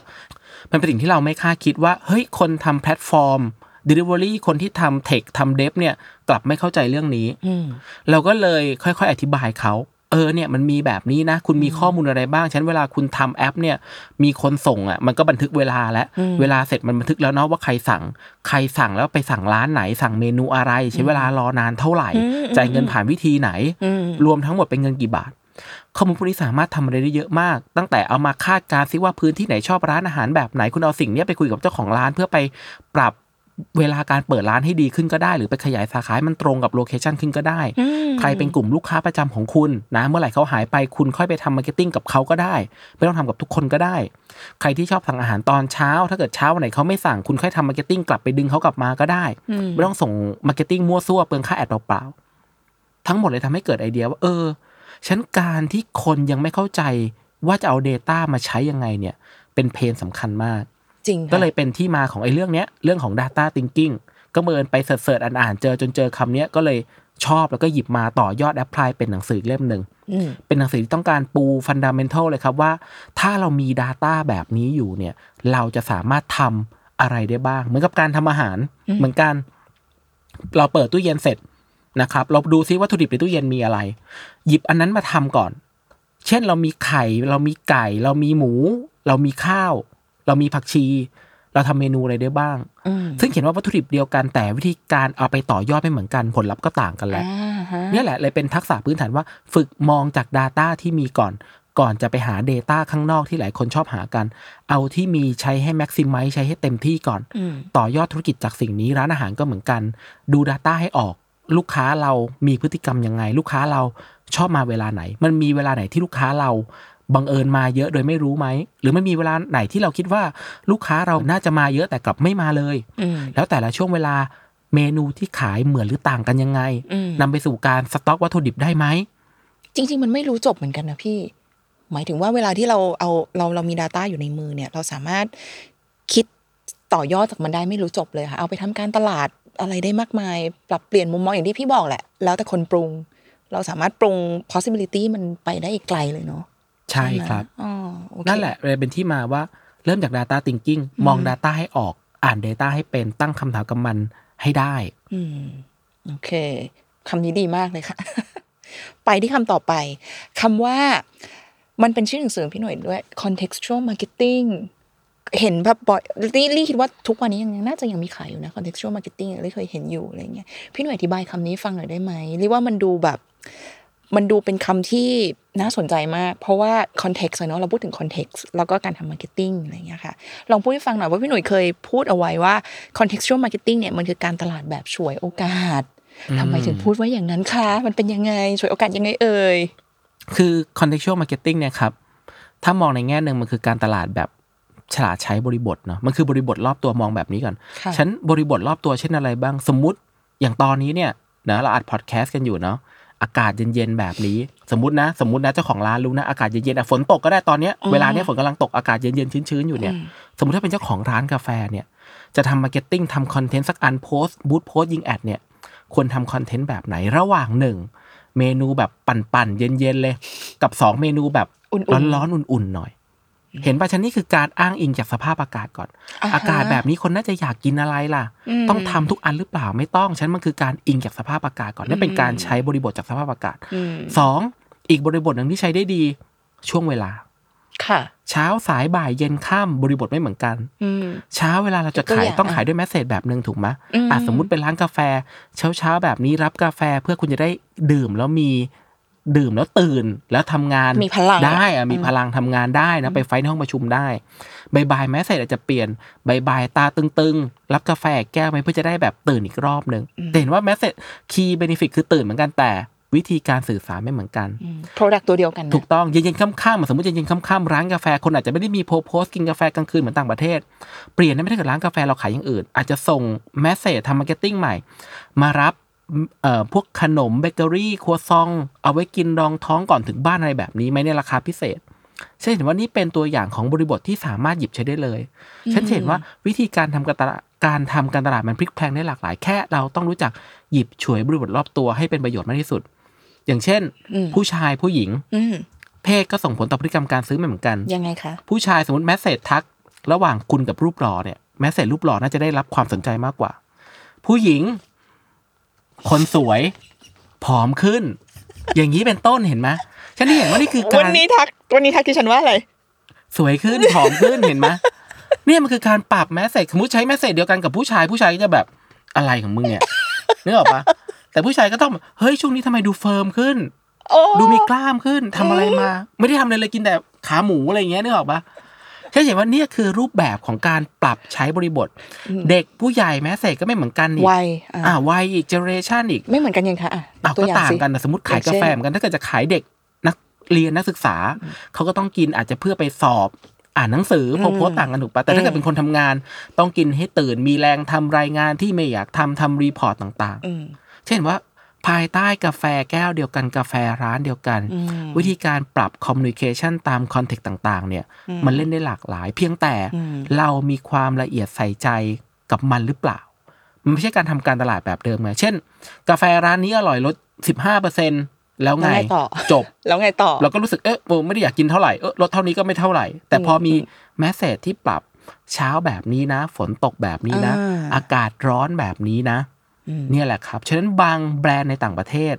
S3: มันเป็นสิ่งที่เราไม่คาดคิดว่า เฮ้ยคนทำแพลตฟอร์ม Delivery คนที่ทำเทคทำเดฟเนี่ยกลับไม่เข้าใจเรื่องนี้
S2: อืม
S3: เราก็เลยค่อยๆ อธิบายเขาเออเนี่ยมันมีแบบนี้นะ คุณมีข้อมูลอะไรบ้างฉันเวลาคุณทำแอปเนี่ย มีคนส่งอะ มันก็บันทึกเวลาแล้ว
S2: อืม
S3: เวลาเสร็จมันบันทึกแล้วเนาะว่าใครสั่ง ใครสั่งแล้วไปสั่งร้านไหน สั่งเมนูอะไร ใช้เวลารอนานเท่าไหร่
S2: อืม
S3: จ่ายเงินผ่านวิธีไหน
S2: อืม
S3: รวมทั้งหมดเป็นเงินกี่บาทข้อมูลพวกนี้สามารถทำอะไรได้เยอะมาก ตั้งแต่เอามาคาดการณ์ซิว่าพื้นที่ไหนชอบร้านอาหารแบบไหนคุณเอาสิ่งเนี้ยไปคุยกับเจ้าของร้านเพื่อไปปรับ เวลาการเปิดร้านให้ดีขึ้นก็ได้ หรือไปขยายสาขาให้มันตรงกับ location ขึ้นก็ได้
S2: อืม
S3: ใครเป็นกลุ่มลูกค้าประจำของคุณนะเมื่อไหร่เขาหายไปคุณค่อยไปทำ marketing กับเขาก็ได้ ไม่ต้องทำกับทุกคนก็ได้ ใครที่ชอบสั่งอาหารตอนเช้า ถ้าเกิดเช้าวันไหนเขาไม่สั่งคุณค่อยทำ marketing กลับไปดึงเขากลับมาก็ได้
S2: อืม
S3: ไม่ต้องส่ง marketing มั่วซั่วเปลืองค่า ad เปล่าๆทั้งหมดเลยทำให้เกิดไอเดียว่าเออฉันการที่คนยังไม่เข้าใจว่าจะเอา Data มาใช้ยังไงเนี่ย เป็นเพนสำคัญมาก
S2: จริงค่ะ
S3: ก็เลยเป็นที่มาของไอ้เรื่องเนี้ยเรื่องของ Data Thinking ก็เมินไปเสิร์ชๆอ่านๆเจอจนเจอคำเนี้ยก็เลยชอบแล้วก็หยิบมาต่อยอดแอพพลายเป็นหนังสือเล่มหนึ่ง
S2: อืม
S3: เป็นหนังสือที่ต้องการปูฟันดัมเ n นทัลเลยครับว่า ถ้าเรามี Data แบบนี้อยู่เนี่ย เราจะสามารถทำอะไรได้บ้าง เหมือนกับการทำอาหาร เหมือนกัน เราเปิดตู้เย็นเสร็จนะครับ เราดูซิวัตถุดิบในตู้เย็นมีอะไร หยิบอันนั้นมาทำก่อน เช่นเรามีไข่ เรามีไก่ เรามีหมู เรามีข้าว เรามีผักชี เราทำเมนูอะไรได้บ้าง
S2: อืม
S3: ซึ่งเขียนว่าวัตถุดิบเดียวกันแต่วิธีการเอาไปต่อยอดไม่เหมือนกันผลลัพธ์ก็ต่างกันแหละ
S2: อ่าฮะ
S3: เนี่ยแหละเลยเป็นทักษะพื้นฐานว่า ฝึกมองจาก Data ที่มีก่อนก่อนจะไปหา Data ข้างนอกที่หลายคนชอบหากัน เอาที่มีใช้ให้ maximize ใช้ให้เต็มที่ก่อน
S2: อืม
S3: ต่อยอดธุรกิจจากสิ่งนี้ร้านอาหารก็เหมือนกัน ดู Data ให้ออก ลูกค้าเรามีพฤติกรรมยังไง ลูกค้าเราชอบมาเวลาไหน มันมีเวลาไหนที่ลูกค้าเรา บังเอิญมาเยอะโดยไม่รู้ไหม หรือมันมีเวลาไหนที่เราคิดว่าลูกค้าเราน่าจะมาเยอะแต่กลับไม่มาเลย
S2: อืม
S3: แล้วแต่ละช่วงเวลาเมนูที่ขายเหมือนหรือต่างกันยังไง
S2: อืม
S3: นำไปสู่การสต็อกวัตถุดิบได้ไหม
S2: จริง ๆ มันไม่รู้จบเหมือนกันนะพี่ หมายถึงว่าเวลาที่เราเอาเราเรามี Data อยู่ในมือเนี่ย เราสามารถคิดต่อยอดจากมันได้ไม่รู้จบเลยค่ะ เอาไปทำการตลาดอะไรได้มากมาย ปรับเปลี่ยนมุมมองอย่างที่พี่บอกแหละ แล้วแต่คนปรุง เราสามารถปรุง possibility มันไปได้อีกไกลเลยเนาะ
S3: ใช่ครับ
S2: ไหมอ๋อโอเค
S3: นั่นแหละเลยเป็นที่มาว่าเริ่มจาก Data Thinking มอง Data ให้ออกอ่าน Data ให้เป็นตั้งคำถามกับมันให้ได้
S2: อืมโอเคคำนี้ดีมากเลยค่ะ ไปที่คำต่อไปคำว่ามันเป็นชื่อหนังสือของพี่หน่วยด้วย contextual marketing เห็นแบบบ่อยลี่ลี่คิดว่าทุกวันนี้ยังน่าจะยังมีขายอยู่นะ contextual marketing ลี่เคยเห็นอยู่อะไรเงี้ยพี่หน่วยอธิบายคำนี้ฟังหน่อยได้ไหมลี่ว่ามันดูแบบ มันดูเป็นคำที่น่าสนใจมาก เพราะว่า context อะเนาะเราพูดถึง context แล้วก็การทำ marketing อะไรอย่างเงี้ยค่ะลองพูดให้ฟังหน่อยว่าพี่หนุ่ยเคยพูดเอาไว้ว่า contextual marketing เนี่ยมันคือการตลาดแบบฉวยโอกาสทำไมถึงพูดว่าอย่างนั้นคะมันเป็นยังไงฉวยโอกาสยังไงเอ่ย
S3: คือ contextual marketing เนี่ยครับ ถ้ามองในแง่หนึ่งมันคือการตลาดแบบฉลาดใช้บริบทเนาะ มันคือบริบทรอบตัวมองแบบนี้ก่อน
S2: ค่ะ
S3: ฉันบริบทรอบตัวเช่นอะไรบ้าง สมมุติอย่างตอนนี้เนี่ยนะเราอัดพอดแคสต์กันอยู่เนาะ อากาศเย็นๆแบบนี้ สมมตินะ สมมตินะเจ้าของร้านรู้นะอากาศเย็นๆอะฝนตกก็ได้ตอนเนี้ยเวลาเนี้ยฝนกำลังตกอากาศเย็นๆชื้นๆอยู่เนี่ย สมมติถ้าเป็นเจ้าของร้านกาแฟเนี่ยจะทำ marketing ทำ content สักอันโพสต์ boost post ยิง ad เนี่ยควรทำคอนเทนต์แบบไหนระหว่างหนึ่งเมนูแบบปั่นๆเย็นๆเลย กับสองเมนูแบบ
S2: อุ่นๆ
S3: ร้อนๆอุ่นๆหน่อย เห็นป่ะชันนี่คือการอ้างอิงจากสภาพอากาศก่อน
S2: อ่าฮะ
S3: อากาศแบบนี้คนน่าจะอยากกินอะไรล่ะ
S2: อืม
S3: ต้องทำทุกอันหรือเปล่าไม่ต้อง ฉันมันคือการอิงจากสภาพอากาศก่อนนี่เป็นการใช้บริบทจากสภาพอากาศ
S2: อืม
S3: สองอีกบริบทหนึ่งที่ใช้ได้ดี ช่วงเวลา
S2: ค่ะ
S3: เช้าสายบ่ายเย็นค่ำบริบทไม่เหมือนกัน
S2: อืม
S3: เช้าเวลาเราจะ
S2: ตัว
S3: ขาย
S2: อย่าง
S3: ต้องขายด้วย message แบบหนึ่งถูกไหม
S2: อืม
S3: อะสมมุติเป็นร้านกาแฟ เช้าเช้าๆแบบนี้รับกาแฟเพื่อคุณจะได้ดื่มแล้วมี ดื่มแล้วตื่นแล้วทำงาน
S2: มีพลัง
S3: ได้อะมีพลังทำงานได้นะไปไฟท์ในห้องประชุมได้บ่ายบ่าย message อาจจะเปลี่ยนบ่ายบ่ายตาตึงๆ รับกาแฟแก้วไหมเพื่อจะได้แบบตื่นอีกรอบหนึ่งแต่เห็นว่า message key benefit คือตื่นเหมือนกันแต่วิธีการสื่อสารไม่เหมือนกัน
S2: อืม product ตัวเดียวกันนะ
S3: ถูกต้อง เย็นๆค่ำๆสมมติเย็นๆค่ำๆร้านกาแฟ คนอาจจะไม่ได้มีโพโพสต์กินกาแฟกลางคืนเหมือนต่างประเทศ เปลี่ยนได้ไม่ได้เกิดร้านกาแฟเราขายอย่างอื่น อาจจะส่ง message ทำ marketing ใหม่ มารับ เอ่อพวกขนมเบเกอรี่ครัวซอง เอาไว้กินรองท้องก่อนถึงบ้านอะไรแบบนี้ไหมในราคาพิเศษฉันเห็นว่านี่เป็นตัวอย่างของบริบทที่สามารถหยิบใช้ได้เลย ฉันเห็นว่าวิธีการทำการตลาดการทำการตลาดมันพลิกแพลงได้หลากหลาย แค่เราต้องรู้จักหยิบฉวยบริบทรอบตัวให้เป็นประโยชน์มากที่สุด อย่างเช่น
S2: อืม
S3: ผู้ชายผู้หญิง
S2: อืม
S3: เพศก็ส่งผลต่อพฤติกรรมการซื้อไม่เหมือนกัน
S2: ยังไงคะ
S3: ผู้ชายสมมติ message ทัก ระหว่างคุณกับรูปหล่อเนี่ย message รูปหล่อน่าจะได้รับความสนใจมากกว่า ผู้หญิง คนสวย ผอมขึ้น อย่างนี้เป็นต้นเห็นไหมฉันนี่เห็นว่านี่คือการ
S2: วันนี้ทักวันนี้ทักที่ฉันว่าอะไร
S3: สวยขึ้นผอมขึ้นเห็นไหมเนี่ยมันคือการปรับ message สมมติใช้ message เดียวกันกับผู้ชายผู้ชายก็จะแบบอะไรของมึงเนี่ยนึกออกปะแต่ผู้ชายก็ต้องเฮ้ยช่วงนี้ทำไมดู firm ขึ้น
S2: โอ้
S3: ดูมีกล้ามขึ้นทำอะไรมา ไม่ได้ทำอะไรเลยกินแต่ขาหมูอะไรอย่างเงี้ยนึกออกปะ ฉันเห็นว่าเนี่ยคือรูปแบบของการปรับใช้บริบท เด็กผู้ใหญ่ message ก็ไม่เหมือนกันนี่
S2: วัยอะ
S3: อ่าวัยอีก generation อีก
S2: ไม่เหมือนกันยังคะอะ
S3: อ้าว
S2: ตัว
S3: ก็
S2: อย่าง
S3: ต่าง
S2: สิ
S3: กันนะสมมติขาย
S2: อย่าง
S3: กา
S2: เช่น
S3: แฟเหมือนกันถ้าเกิดจะขายเด็กนักเรียนนักศึกษา เขาก็ต้องกินอาจจะเพื่อไปสอบอ่านหนังสือพอโพสต์ต่างกันถูกปะแต่ถ้าเกิดเป็นคนทำงาน ต้องกินให้ตื่นมีแรงทำรายงานที่ไม่อยากทำทำ report ต่าง
S2: อืม
S3: ๆเช่นว่า ภายใต้กาแฟแก้วเดียวกันกาแฟร้านเดียวกัน
S2: อืม
S3: วิธีการปรับ communication ตาม context ต่าง ๆ เนี่ย
S2: อืม
S3: มันเล่นได้หลากหลาย เพียงแต่
S2: อืม
S3: เรามีความละเอียดใส่ใจกับมันหรือเปล่า มันไม่ใช่การทำการตลาดแบบเดิมไงเช่น กาแฟร้านนี้อร่อยลดสิบห้าเปอร์เซ็นต์แล้วไง
S2: แล้วไงต่อ
S3: จบ
S2: แล้วไงต่อ
S3: เราก็รู้สึกเอ๊ะโอ้ไม่ได้อยากกินเท่าไหร่เออลดเท่านี้ก็ไม่เท่าไหร่ แต่พอมีmessage ที่ปรับเช้าแบบนี้นะ ฝนตกแบบนี้นะ
S2: อ่า
S3: อากาศร้อนแบบนี้นะ
S2: อืม
S3: เนี่ยแหละครับ ฉะนั้นบางแบรนด์ในต่างประเทศ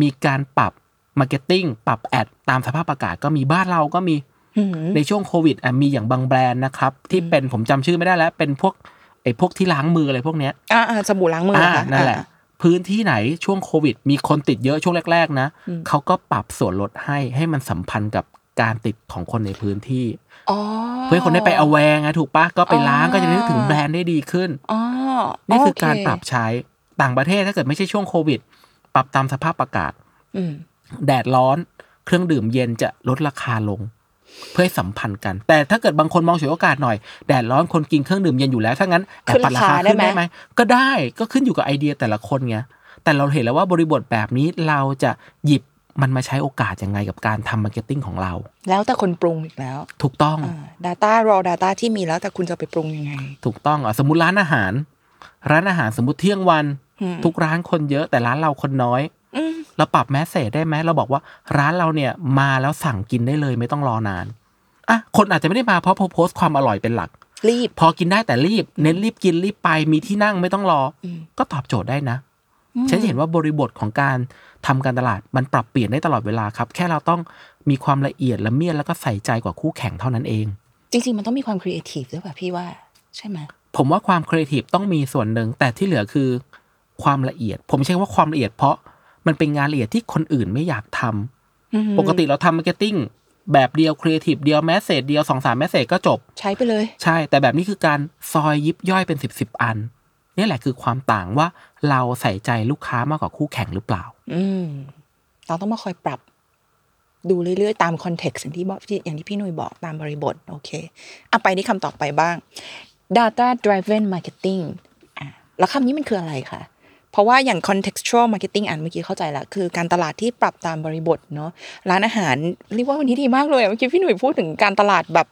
S3: มีการปรับ marketing ปรับ ad ตามสภาพอากาศก็มีบ้านเราก็มี
S2: อืม
S3: ในช่วงโควิดอะมีอย่างบางแบรนด์นะครับ ที่เป็นผมจำชื่อไม่ได้แล้ว เป็นพวกไอ้พวกที่ล้างมืออะไรพวกเนี้ย
S2: อ่าอ่าสบู่ล้างมือเหรอ
S3: อ่า
S2: ค่ะ
S3: นั่นแหละ
S2: อ่า
S3: พื้นที่ไหนช่วงโควิด มีคนติดเยอะช่วงแรก ๆ นะ
S2: อืม
S3: เขาก็ปรับส่วนลดให้ให้มันสัมพันธ์กับการติดของคนในพื้นที่
S2: อ๋อ
S3: เพื่อให้คนได้ไปเอาแวงไงถูกปะก็ไปล้าง
S2: อ๋อ
S3: ก็จะนึกถึงแบรนด์ได้ดีขึ้น
S2: อ๋อ
S3: นี่คือการ
S2: โเป
S3: รับใช้ ต่างประเทศถ้าเกิดไม่ใช่ช่วงโควิด ปรับตามสภาพอากาศ
S2: อืม
S3: แดดร้อนเครื่องดื่มเย็นจะลดราคาลง เพื่อให้สัมพันธ์กัน แต่ถ้าเกิดบางคนมองฉวยโอกาสหน่อย แดดร้อนคนกินเครื่องดื่มเย็นอยู่แล้วถ้างั้นแอบปัดราคา
S2: ขึ้นราคาได้
S3: ขึ้น
S2: ไหม
S3: ได้ไหมก็ได้ก็ขึ้นอยู่กับไอเดียแต่ละคนไงแต่เราเห็นแล้วว่าบริบทแบบนี้เราจะหยิบมันมาใช้โอกาสยังไงกับการทำ marketing ของเรา
S2: แล้วแต่คนปรุงอีกแล้ว
S3: ถูกต้อง
S2: อ่า data raw data ที่มีแล้วแต่คุณจะไปปรุงยังไง
S3: ถูกต้องอะสมมติร้านอาหาร ร้านอาหารสมมติเที่ยงวัน
S2: อืม
S3: ทุกร้านคนเยอะแต่ร้านเราคนน้อย
S2: อืม
S3: เราปรับ message ได้ไหมเราบอกว่าร้านเราเนี่ยมาแล้วสั่งกินได้เลยไม่ต้องรอนานอะคนอาจจะไม่ได้มาเพราะโพสต์ความอร่อยเป็นหลัก
S2: รีบ
S3: พอกินได้แต่รีบ เน้นรีบกินรีบไปมีที่นั่งไม่ต้องรออ
S2: ม
S3: ก็ตอบโจทย์ได้นะฉะนั้นจะเห็นว่าบริบทของการทำการตลาดมันปรับเปลี่ยนได้ตลอดเวลาครับ แค่เราต้องมีความละเอียดละเมียดแล้วก็ใส่ใจกว่าคู่แข่งเท่านั้นเอง
S2: จริง ๆ มันต้องมีความครีเอทีฟด้วยป่ะพี่ว่า ใช่ไหม
S3: ผมว่าความครีเอทีฟต้องมีส่วนหนึ่งแต่ที่เหลือคือ ความละเอียด ผมใช้คำว่าความละเอียดเพราะมันเป็นงานละเอียดที่คนอื่นไม่อยากทำ
S2: อืม
S3: ปกติเราทำ marketing แบบเดียวครีเอทีฟเดียว message เดียวสองสาม message ก็จบ
S2: ใช้ไปเลย
S3: ใช่ แต่แบบนี้คือการซอยยิบย่อยเป็นสิบสิบอัน นี่แหละคือความต่างว่าเราใส่ใจลูกค้ามากกว่าคู่แข่งหรือเปล่า
S2: อืมเราต้องมาคอยปรับ ดูเรื่อยๆ ตามคอนเท็กซ์อย่างที่บอกที่อย่างที่พี่หนุ่ยบอกตามบริบท โอเคเอาไปที่คำต่อไปบ้าง data driven marketing อะแล้วคำนี้มันคืออะไรคะ เพราะว่าอย่าง contextual marketing อ่านเมื่อกี้เข้าใจละคือการตลาดที่ปรับตามบริบทเนาะร้านอาหารเรียกว่าวันนี้ดีมากเลยอะเมื่อกี้พี่หนุ่ยพูดถึงการตลาดแบบ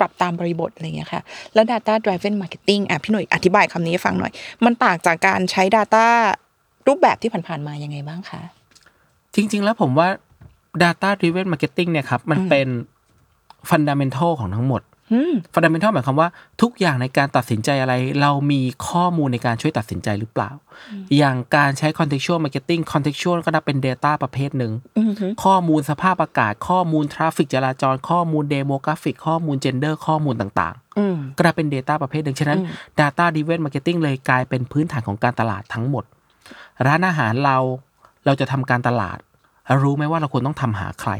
S2: ปรับตามบริบทอะไรอย่างเงี้ยค่ะแล้ว data driven marketing อะพี่หนุ่ยอธิบายคำนี้ให้ฟังหน่อย มันต่างจากการใช้ data รูปแบบที่ผ่านๆมายังไงบ้างคะ
S3: จริง ๆ แล้วผมว่า data driven marketing เนี่ยครับมันเป็น fundamental ของทั้งหมด
S2: อืม
S3: fundamental หมายความว่าทุกอย่างในการตัดสินใจอะไร เรามีข้อมูลในการช่วยตัดสินใจหรือเปล่า อย่างการใช้ contextual marketing contextual ก็นับเป็น data ประเภทหนึ่ง
S2: อือฮึ
S3: ข้อมูลสภาพอากาศ ข้อมูล traffic จราจร ข้อมูล demographic ข้อมูล gender ข้อมูลต่างๆ
S2: อืม
S3: ก็นับเป็น Data ประเภทหนึ่ง ฉะนั้น Data Driven Marketing เลยกลายเป็นพื้นฐานของการตลาดทั้งหมด ร้านอาหารเราเราจะทำการตลาดแล้วรู้ไหมว่าเราควรต้องทำหาใคร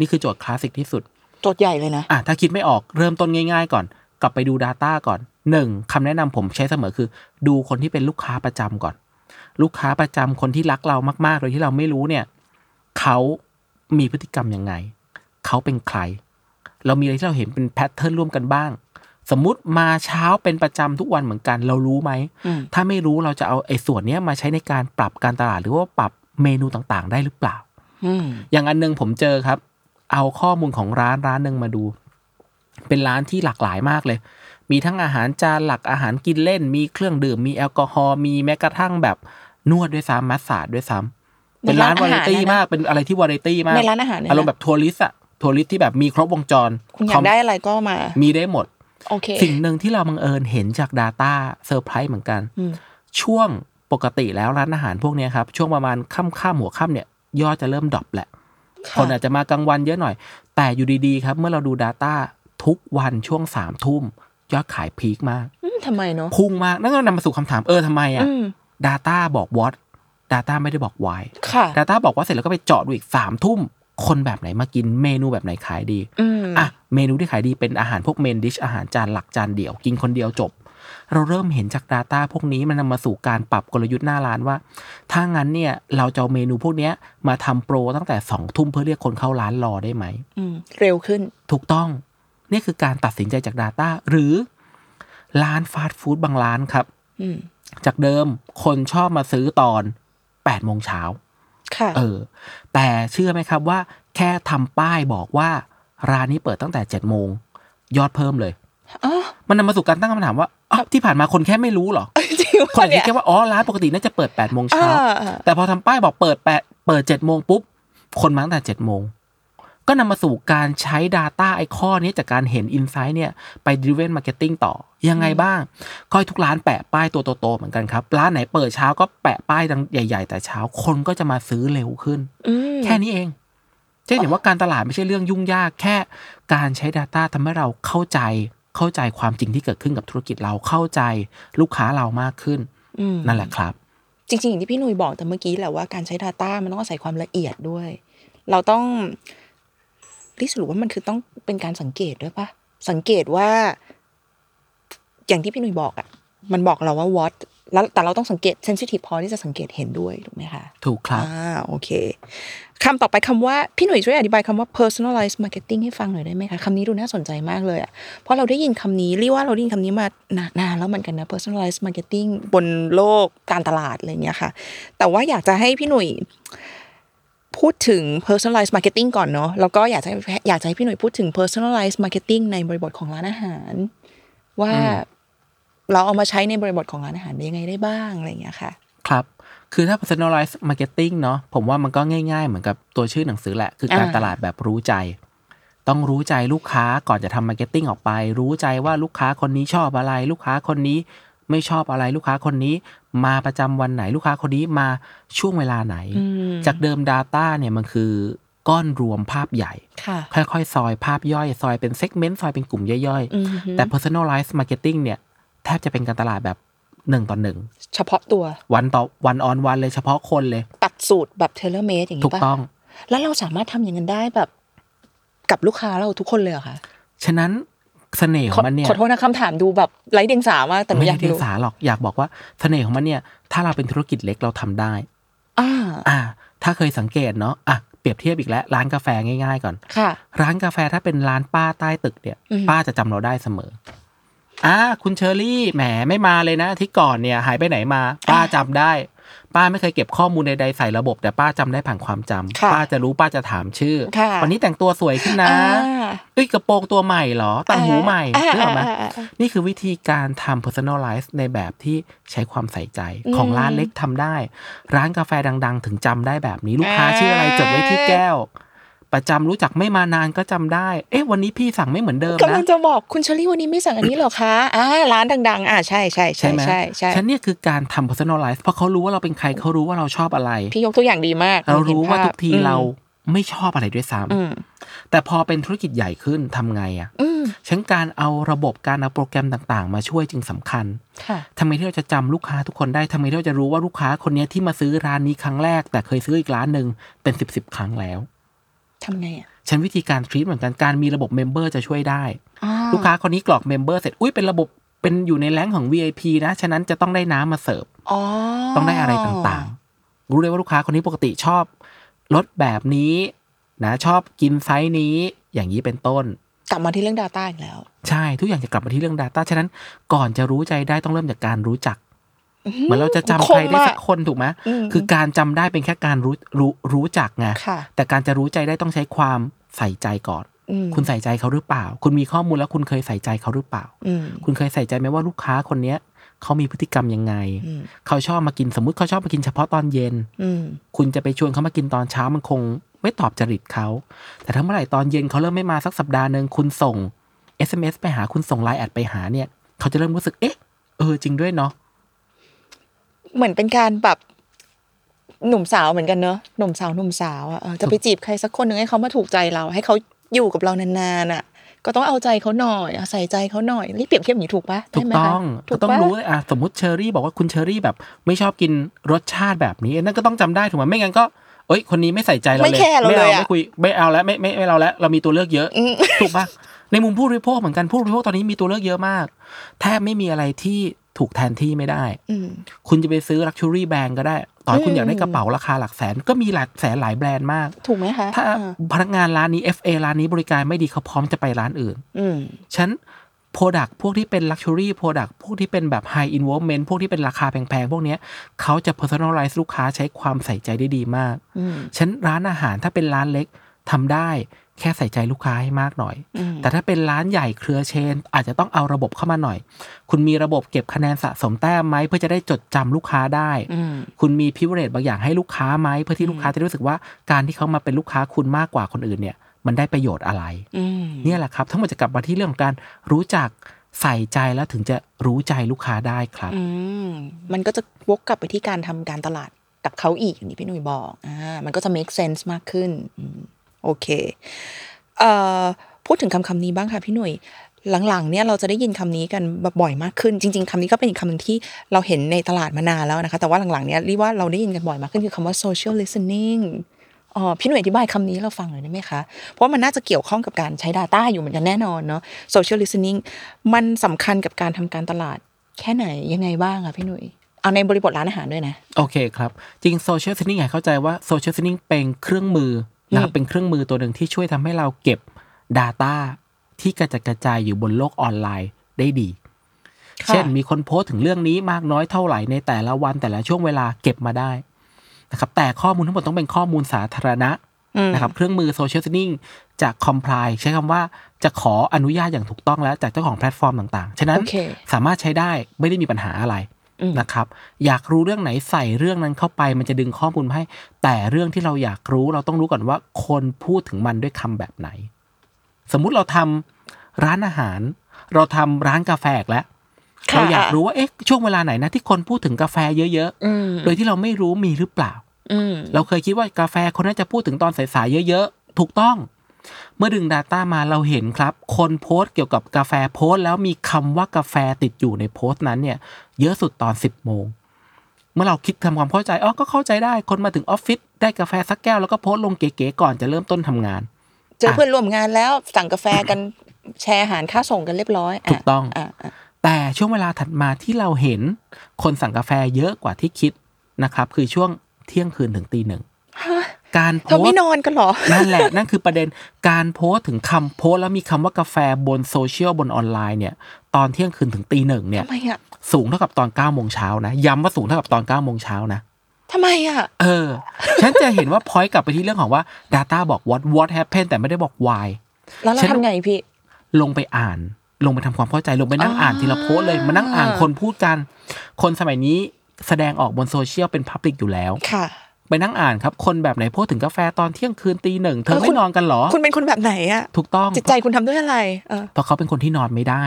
S3: นี่คือโจทย์คลาสสิกที่สุด
S2: โจทย์ใหญ่เลยนะ
S3: อะถ้าคิดไม่ออกเริ่มต้นง่าย ๆ ก่อน กลับไปดู Data ก่อนหนึ่งคำแนะนำผมใช้เสมอคือ ดูคนที่เป็นลูกค้าประจำก่อน ลูกค้าประจำคนที่รักเรามาก ๆ โดยที่เราไม่รู้เนี่ยเขามีพฤติกรรมยังไง เขาเป็นใคร เรามีอะไรที่เราเห็นเป็น pattern ร่วมกันบ้าง สมมุติมาเช้าเป็นประจำทุกวันเหมือนกัน เรารู้ไหม
S2: อืม
S3: ถ้าไม่รู้เราจะเอาไอ้ส่วนเนี้ยมาใช้ในการปรับการตลาดหรือว่าปรับเมนูต่างๆ ได้หรือเปล่า
S2: อืม
S3: อย่างอันหนึ่งผมเจอครับ เอาข้อมูลของร้านร้านหนึ่งมาดู เป็นร้านที่หลากหลายมากเลย มีทั้งอาหารจานหลักอาหารกินเล่น มีเครื่องดื่ม มีแอลกอฮอล์ มีแม้กระทั่งแบบนวดด้วยซ้ำ massage ด้วยซ้ำเป็นร้าน
S2: ในร้าน
S3: ไร
S2: อาหาร
S3: ตี้
S2: นะ
S3: เป็นอะไรที่วาไรตี้มาก
S2: ในร้านอาหารเนี่ยนะ
S3: อารมณ์แบบ tourist อะทัวริสที่แบบมีครบวงจร
S2: คุณอยากได้อะไรก็มา
S3: มีได้หมด
S2: โอเค
S3: สิ่งหนึ่งที่เราบังเอิญเห็นจาก Data เซอร์ไพรส์เหมือนกัน
S2: อืม
S3: ช่วงปกติแล้วร้านอาหารพวกเนี้ยครับ ช่วงประมาณค่ำค่ำหัวค่ำเนี่ย ยอดจะเริ่มดรอปแหละ
S2: ค่ะ
S3: คนอาจจะมากลางวันเยอะหน่อย แต่อยู่ดีๆครับ เมื่อเราดู Data ทุกวันช่วงสามทุ่มยอดขายพีคมาก
S2: อืมทำไมเนาะ
S3: พุ่งมาก นั่นก็นำมาสู่คำถามเออทำไมอะ
S2: อืม
S3: Data บอก what Data ไม่ได้บอก why
S2: ค่ะ
S3: Data บอกว่าเสร็จแล้วก็ไปเจาะดูอีกสามทุ่มคนแบบไหนมากินเมนูแบบไหนขายดี
S2: อืม
S3: อะเมนูที่ขายดีเป็นอาหารพวกเมนดิชอาหารจานหลักจานเดี่ยว กินคนเดียวจบ เราเริ่มเห็นจาก Data พวกนี้มันนำมาสู่การปรับกลยุทธ์หน้าร้านว่า ถ้างั้นเนี่ยเราจะเอาเมนูพวกเนี้ยมาทำโปรตั้งแต่สองทุ่มเพื่อเรียกคนเข้าร้านรอได้ไหม
S2: อืมเร็วขึ้น
S3: ถูกต้อง นี่คือการตัดสินใจจาก Data หรือร้านฟาสต์ฟู้ดบางร้านครับ
S2: อืม
S3: จากเดิมคนชอบมาซื้อตอน8โมงเช้า
S2: ค่ะ
S3: เออ แต่เชื่อไหมครับว่า แค่ทำป้ายบอกว่า ร้านนี้เปิดตั้งแต่7โมง ยอดเพิ่มเลย
S2: อ๋อ
S3: มันนำมาสู่การตั้งคำถามว่าอ้าว ที่ผ่านมาคนแค่ไม่รู้เหรอ
S2: จริง
S3: คน
S2: วะ
S3: อาจจะ
S2: เนี่ย
S3: คิดว่าอ๋อร้านปกติน่าจะเปิด8ปดโมง
S2: อ่า
S3: เช้า
S2: อ่า
S3: แต่พอทำป้ายบอกเปิดแปดเปิด7จ็ดโมงปุ๊บ คนมาตั้งแต่7จ็ดโมงก็นำมาสู่การใช้ Data ไอ้ข้อนี้จากการเห็น Insight เนี่ย ไป Driven Marketing ต่อ ยังไงบ้าง ก็ให้ทุกร้านแปะป้ายตัวโตๆเหมือนกันครับ ร้านไหนเปิดเช้าก็แปะป้ายดังใหญ่ ๆ แต่เช้าคนก็จะมาซื้อเร็วขึ้น
S2: อืม
S3: แค่นี้เองจะเห็นว่าการตลาดไม่ใช่เรื่องยุ่งยากแค่การใช้ Data ทำให้เราเข้าใจ เข้าใจความจริงที่เกิดขึ้นกับธุรกิจเราเข้าใจลูกค้าเรามากขึ้น
S2: อืม
S3: นั่นแหละครับ
S2: จริงๆอย่างที่พี่หนุ่ยบอกแต่เมื่อกี้แหละว่าการใช้ Data มันต้องอาศัยความละเอียดด้วย เราต้องที่สรุปว่ามันคือต้องเป็นการสังเกตด้วยปะสังเกตว่า อย่างที่พี่หนุ่ยบอกอะ่ะมันบอกเราว่า what แล้วแต่เราต้องสังเกต sensitive พอที่จะสังเกตเห็นด้วยถูกไหมคะ
S3: ถูกครับ
S2: อ่าโอเคคำต่อไปคำว่าพี่หนุ่ยช่วยอธิบายคำว่า personalized marketing ให้ฟังหน่อยได้ไหมคะคำนี้ดูน่าสนใจมากเลยอะเพราะเราได้ยินคำนี้เรียกว่าเราได้ยินคำนี้มานานานแล้วเหมือนกันนะ personalized marketing บนโลกการตลาดอะไรอย่างเงี้ยค่ะ แต่ว่าอยากจะให้พี่หนุ่ยพูดถึง personalized marketing ก่อนเนาะแล้วก็อยากจะอยากจะให้พี่หนุ่ยพูดถึง personalized marketing ในบริบทของร้านอาหาร ว่า เราเอามาใช้ในบริบทของร้านอาหารได้ยังไงได้บ้างอะไรอย่างเงี้ยค่ะ
S3: ครับ คือถ้า personalized marketing เนาะผมว่ามันก็ง่ายๆ เหมือนกับตัวชื่อหนังสือแหละ คือการ
S2: อ่า
S3: ตลาดแบบรู้ใจ ต้องรู้ใจลูกค้าก่อนจะทำ marketing ออกไป รู้ใจว่าลูกค้าคนนี้ชอบอะไร ลูกค้าคนนี้ไม่ชอบอะไรลูกค้าคนนี้ มาประจำวันไหนลูกค้าคนนี้มาช่วงเวลาไหน
S2: อืม
S3: จากเดิม Data เนี่ยมันคือก้อนรวมภาพใหญ่
S2: ค่ะ
S3: ค่อยๆ ซอยภาพย่อย ซอยเป็น segment ซอยเป็นกลุ่มย่อย
S2: อืม
S3: ๆแต่ personalized marketing เนี่ย แทบจะเป็นการตลาดแบบหนึ่งต่อหนึ่ง
S2: เฉพาะตัว
S3: one ต่อ one on one เลยเฉพาะคนเลย
S2: ตัดสูทแบบ tailor-made อย่างนี้
S3: ก
S2: ป่ะถูก
S3: ต้อง
S2: แล้วเราสามารถทำอย่างนั้นได้แบบกับลูกค้าเราทุกคนเลยเหรอคะ
S3: ฉะนั้นเสน่ห์ข
S2: ข
S3: อ
S2: อง
S3: มันเนี่ย
S2: ขอโทษนะคำถามดูแบบไร้เดียงสามากแต่หนู
S3: ไม่
S2: อ
S3: ใช่
S2: ยาก
S3: เดีย
S2: รู้
S3: งสาหรอกอยากบอกว่าเสน่ห์ของมันเนี่ย ถ้าเราเป็นธุรกิจเล็กเราทำได้
S2: อ่า
S3: อ่า ถ้าเคยสังเกตเนาะอะเปรียบเทียบอีกแล้วร้านกาแฟง่าย ๆ ก่อน
S2: ค่ะ
S3: ร้านกาแฟถ้าเป็นร้านป้าใต้ตึกเนี่ย
S2: อืม
S3: ป้าจะจำเราได้เสมอ อ่าคุณเชอรี่แหมไม่มาเลยนะอาที่ก่อนเนี่ยหายไปไหนมา ป้าจำได้ ป้าไม่เคยเก็บข้อมูลใดๆใส่ระบบ แต่ป้าจำได้ผ่านความจำ
S2: ค่ะ
S3: ป้าจะรู้ป้าจะถามชื่อ
S2: ค่ะ
S3: วันนี้แต่งตัวสวยขึ้นนะ
S2: อ่า
S3: เอ้ยกระโปรงตัวใหม่เหรอตังหูใหม่
S2: อ่า
S3: เรื่องไหม
S2: อ่าอ่าอ่า
S3: นี่คือวิธีการทำ personalize ในแบบที่ใช้ความใส่ใจ
S2: อืม
S3: ของร้านเล็กทำได้ ร้านกาแฟดัง ๆ ถึงจำได้แบบนี้ลูกค้า
S2: อ่า
S3: ชื่ออะไรจดไว้ที่แก้ว ประจำรู้จักไม่มานานก็จำได้ เอ๊ะวันนี้พี่สั่งไม่เหมือนเดิม
S2: กำลั
S3: นะ
S2: งจะบอกคุณเชอรี่วันนี้ไม่สั่งอันนี้เหรอคะอ่าร้านดัง ๆ อ่าใช่ใช่ใช่
S3: ไหม
S2: ใช่ใช่
S3: ฉันเนี่ยคือการทำ personalize เพราะเขารู้ว่าเราเป็นใครเขารู้ว่าเราชอบอะไร
S2: พี่ยกตัวอย่างดีมาก
S3: เรารู้ว่าทุกที
S2: อืม
S3: เราไม่ชอบอะไรด้วยซ้ำ
S2: อืม
S3: แต่พอเป็นธุรกิจใหญ่ขึ้นทำไงอะ
S2: อืม
S3: ฉะนั้นการเอาระบบการเอาโปรแกรมต่างๆ มาช่วยจึงสำคัญ
S2: ค่ะ
S3: ทำไงที่เราจะจำลูกค้าทุกคนได้ทำไงที่เราจะรู้ว่าลูกค้าคนเนี้ยที่มาซื้อร้านนี้ครั้งแรก แต่เคยซื้ออีกร้านหนึ่งเป็นสิบสิบครั้งแล้ว
S2: ทำไงอะ
S3: ฉะนั้นวิธีการ treat เหมือนกันการมีระบบ member จะช่วยได้
S2: อ่ะ
S3: ลูกค้าคนนี้กรอก member เสร็จอุ้ยเป็นระบบเป็นอยู่ใน rank ของ VIP นะ ฉะนั้นจะต้องได้น้ำมาเสิร์ฟ
S2: อ๋อ
S3: ต้องได้อะไรต่างๆ รู้เลยว่าลูกค้าคนนี้ปกติชอบรถแบบนี้ นะชอบกินไซส์นี้อย่างนี้เป็นต้น
S2: กลับมาที่เรื่อง Data อีกแล้ว
S3: ใช่ทุกอย่างจะกลับมาที่เรื่อง Data ฉะนั้นก่อนจะรู้ใจได้ต้องเริ่มจากการรู้จัก เหมือนเราจะจำใครได้สักคนถูกไหม
S2: อืม
S3: คือการจำได้เป็นแค่การรู้รู้รู้จักไง
S2: ค่ะ
S3: แต่การจะรู้ใจได้ต้องใช้ความใส่ใจก่อน
S2: อืม
S3: คุณใส่ใจเขาหรือเปล่า คุณมีข้อมูลแล้วคุณเคยใส่ใจเขาหรือเปล่า
S2: อืม
S3: คุณเคยใส่ใจไหมว่าลูกค้าคนเนี้ยเขามีพฤติกรรมยังไง
S2: อืม
S3: เขาชอบมากินสมมุติเขาชอบมากินเฉพาะตอนเย็น
S2: อืม
S3: คุณจะไปชวนเขามากินตอนเช้ามันคง ไม่ตอบจริตเขา แต่ถ้าเมื่อไหร่ตอนเย็นเขาเริ่มไม่มาสักสัปดาห์หนึ่งคุณส่ง SMS ไปหาคุณส่งไลน์แอดไปหาเนี่ย เขาจะเริ่มรู้สึกเอ๊ะเออจริงด้วยเนาะ
S2: เหมือนเป็นการแบบหนุ่มสาวเหมือนกันเนอะหนุ่มสาวหนุ่มสาวอะเออจะไปจีบใครสักคนหนึ่งให้เขามาถูกใจเรา ให้เขาอยู่กับเรานานๆอะก็ต้องเอาใจเขาหน่อยเอาใส่ใจเขาหน่อยนี่เปรียบเทียบอย่างนี้ถูกปะ
S3: ถู
S2: ได้
S3: ก
S2: ไหม
S3: ต้
S2: คะ
S3: อง
S2: ถูก
S3: ต้อง
S2: ปะ
S3: รู้เลยอะสมมติเชอรี่บอกว่าคุณเชอรี่แบบ ไม่ชอบกินรสชาติแบบนี้นั่นก็ต้องจำได้ถูกไหมไม่งั้นก็เอ้ยคนนี้ไม่ใส่ใจเรา
S2: ไม่
S3: เลย
S2: แคร์เรา
S3: ไม่
S2: เลย
S3: เอา
S2: อะ
S3: ไม่คุยไม่เอาแล้วไม่ไม่ไม่เราแล้วเรามีตัวเลือกเยอะ
S2: อืม
S3: ถูกปะในมุมผู้บริโภคเหมือนกันผู้บริโภคตอนนี้มีตัวเลือกเยอะมาก แทบไม่มีอะไรที่ ถูกแทนที่ไม่ได้
S2: อืม
S3: คุณจะไปซื้อ Luxury แบรนด์ก็ได้ต่อให้คุณ
S2: อืม
S3: อยากได้กระเป๋าราคาหลักแสน ก็มีหลักแสนหลายแบรนด์มาก
S2: ถูกไหมคะ
S3: ถ้า
S2: อ่
S3: พนักงานร้านนี้ FA ร้านนี้บริการไม่ดีเขาพร้อมจะไปร้านอื่น
S2: อืม
S3: ฉัน Product พวกที่เป็น Luxury Product พวกที่เป็นแบบ High Involvement พวกที่เป็นราคาแพงๆ พวกเนี้ยเขาจะ Personalize ลูกค้าใช้ความใส่ใจได้ดีมาก
S2: อืม
S3: ฉันร้านอาหารถ้าเป็นร้านเล็กทำได้ แค่ใส่ใจลูกค้าให้มากหน่อย
S2: อืม
S3: แต่ถ้าเป็นร้านใหญ่เครือเชน อาจจะต้องเอาระบบเข้ามาหน่อย คุณมีระบบเก็บคะแนนสะสมแต้มไหมเพื่อจะได้จดจำลูกค้าได้
S2: อืม
S3: คุณมีพิเวเรตบางอย่างให้ลูกค้าไหมเพื่อที่ลูกค้าจะรู้สึกว่าการที่เขามาเป็นลูกค้าคุณมากกว่าคนอื่นเนี่ยมันได้ประโยชน์อะไร
S2: อืม
S3: เนี่ยแหละครับทั้งหมดจะกลับมาที่เรื่องของการรู้จักใส่ใจแล้วถึงจะรู้ใจลูกค้าได้ครับ
S2: อืมมันก็จะวกกลับไปที่การทำการตลาดกับเขาอีกอย่างที่พี่หนุ่ยบอกอ่ามันก็จะ make sense มากขึ้นอืม โอเคเอ่อพูดถึงคำคำนี้บ้างค่ะพี่หนุ่ยหลังๆเนี่ยเราจะได้ยินคำนี้กันบ่อยมากขึ้น จริง ๆคำนี้ก็เป็นอีกคำหนึ่งที่เราเห็นในตลาดมานานแล้วนะคะ แต่ว่าหลังๆเนี่ยเรียกว่าเราได้ยินกันบ่อยมากขึ้นคือคำว่า social listening อ๋อพี่หน่วยอธิบายคำนี้เราฟังหน่อยได้ไหมคะ เพราะมันน่าจะเกี่ยวข้องกับการใช้ Data อยู่เหมือนกันแน่นอนเนาะ social listening มันสำคัญกับการทำการตลาดแค่ไหนยังไงบ้างอะพี่หนุ่ยเอาในบริบทร้านอาหารด้วยนะ
S3: โอเคครับ จริงโซเชียล i ซ n นิ่งเข้าใจว่าโซเชียล i ซ n นิ่งเป็นเครื่องมือ นะครับเป็นเครื่องมือตัวหนึ่งที่ช่วยทำให้เราเก็บ Data ที่กระจัดกระจายอยู่บนโลกออนไลน์ได้ดี
S2: ค่ะ
S3: เช่นมีคนโพสต์ถึงเรื่องนี้มากน้อยเท่าไหร่ในแต่ละวันแต่ละช่วงเวลาเก็บมาได้นะครับแต่ข้อมูลทั้งหมดต้องเป็นข้อมูลสาธารณะ
S2: อืม
S3: นะครับเครื่องมือโซเชียล i ซ n นิ่งจะ comply ใช้คำว่าจะขออนุญาตอย่างถูกต้องแล้วจากเจ้าของแพลตฟอร์มต่างๆ ฉะนั้น
S2: โอเค
S3: สามารถใช้ได้ไม่ได้มีปัญหาอะไร
S2: อืม
S3: นะครับ อยากรู้เรื่องไหนใส่เรื่องนั้นเข้าไป มันจะดึงข้อมูลมาให้ แต่เรื่องที่เราอยากรู้เราต้องรู้ก่อนว่า คนพูดถึงมันด้วยคำแบบไหน สมมุติเราทำร้านอาหาร เราทำร้านกาแฟอีกแล้ว
S2: ค่ะ
S3: เราอยากรู้ว่าเอ๊ะช่วงเวลาไหนนะที่คนพูดถึงกาแฟเยอะ
S2: อืม
S3: ๆโดยที่เราไม่รู้มีหรือเปล่า
S2: อืม
S3: เราเคยคิดว่ากาแฟคนน่าจะพูดถึงตอนสายๆเยอะๆ ถูกต้อง เมื่อดึง Data มาเราเห็นครับ คนโพสต์เกี่ยวกับกาแฟโพสต์แล้วมีคำว่ากาแฟติดอยู่ในโพสต์นั้นเนี่ยเยอะสุดตอน 10โมงเมื่อเราคิดทำความเข้าใจอ๋อก็เข้าใจได้คนมาถึงออฟฟิศได้กาแฟสักแก้วแล้วก็โพสต์ลงเก๋ๆก่อนจะเริ่มต้นทำงาน
S2: เจอเพื่อนร่วมงานแล้วสั่งกาแฟกันแชร์อาหารค่าส่งกันเรียบร้อยะ
S3: ถูกต้อง
S2: อะอะ
S3: แต่ช่วงเวลาถัดมาที่เราเห็น คนสั่งกาแฟเยอะกว่าที่คิดนะครับ คือช่วงเที่ยงคืนถึงตีหนึ่ง
S2: ฮะ
S3: การโพ
S2: เรา
S3: ส
S2: ไม่
S3: ต์
S2: นอนกันเหรอ
S3: นั่นแหละนั่นคือประเด็นการโพสต์ถึงคำโพสต์แล้วมีคำว่ากาแฟบนโซเชียลบนออนไลน์เนี่ยตอนเที่ยงคืนถึงตีหนึ่งเนี่ย
S2: ทำไมอะ
S3: สูงเท่ากับตอน9ก้าโมงเช้านะ ย้ำว่าสูงเท่ากับตอน9ก้าโมงเช้านะ
S2: ทำไมอะ
S3: เออ ฉะนั้นจะเห็นว่า point กลับไปที่เรื่องของว่า Data บอก what what happened แต่ไม่ได้บอก why
S2: แล้วฉะนั้นเราทำไงพี่
S3: ลงไปอ่าน ลงไปทำความเข้าใจ ลงไปนั่ง
S2: อ่า
S3: อ่านทีละโพสต์เลยมานั่งอ่านคนพูดกัน คนสมัยนี้แสดงออกบนโซเชียลเป็น public อยู่แล้ว
S2: ค่ะ
S3: ไปนั่งอ่านครับ คนแบบไหนโพสต์ถึงกาแฟตอนเที่ยงคืนตีหนึ่งเธอ
S2: เออคุ
S3: ไม่นอนกันเหรอ
S2: คุณเป็นคนแบบไหนอะ
S3: ถูกต้อง
S2: จิตใจคุณทำด้วยอะไรเออ
S3: เพราะเขาเป็นคนที่นอนไม่ได้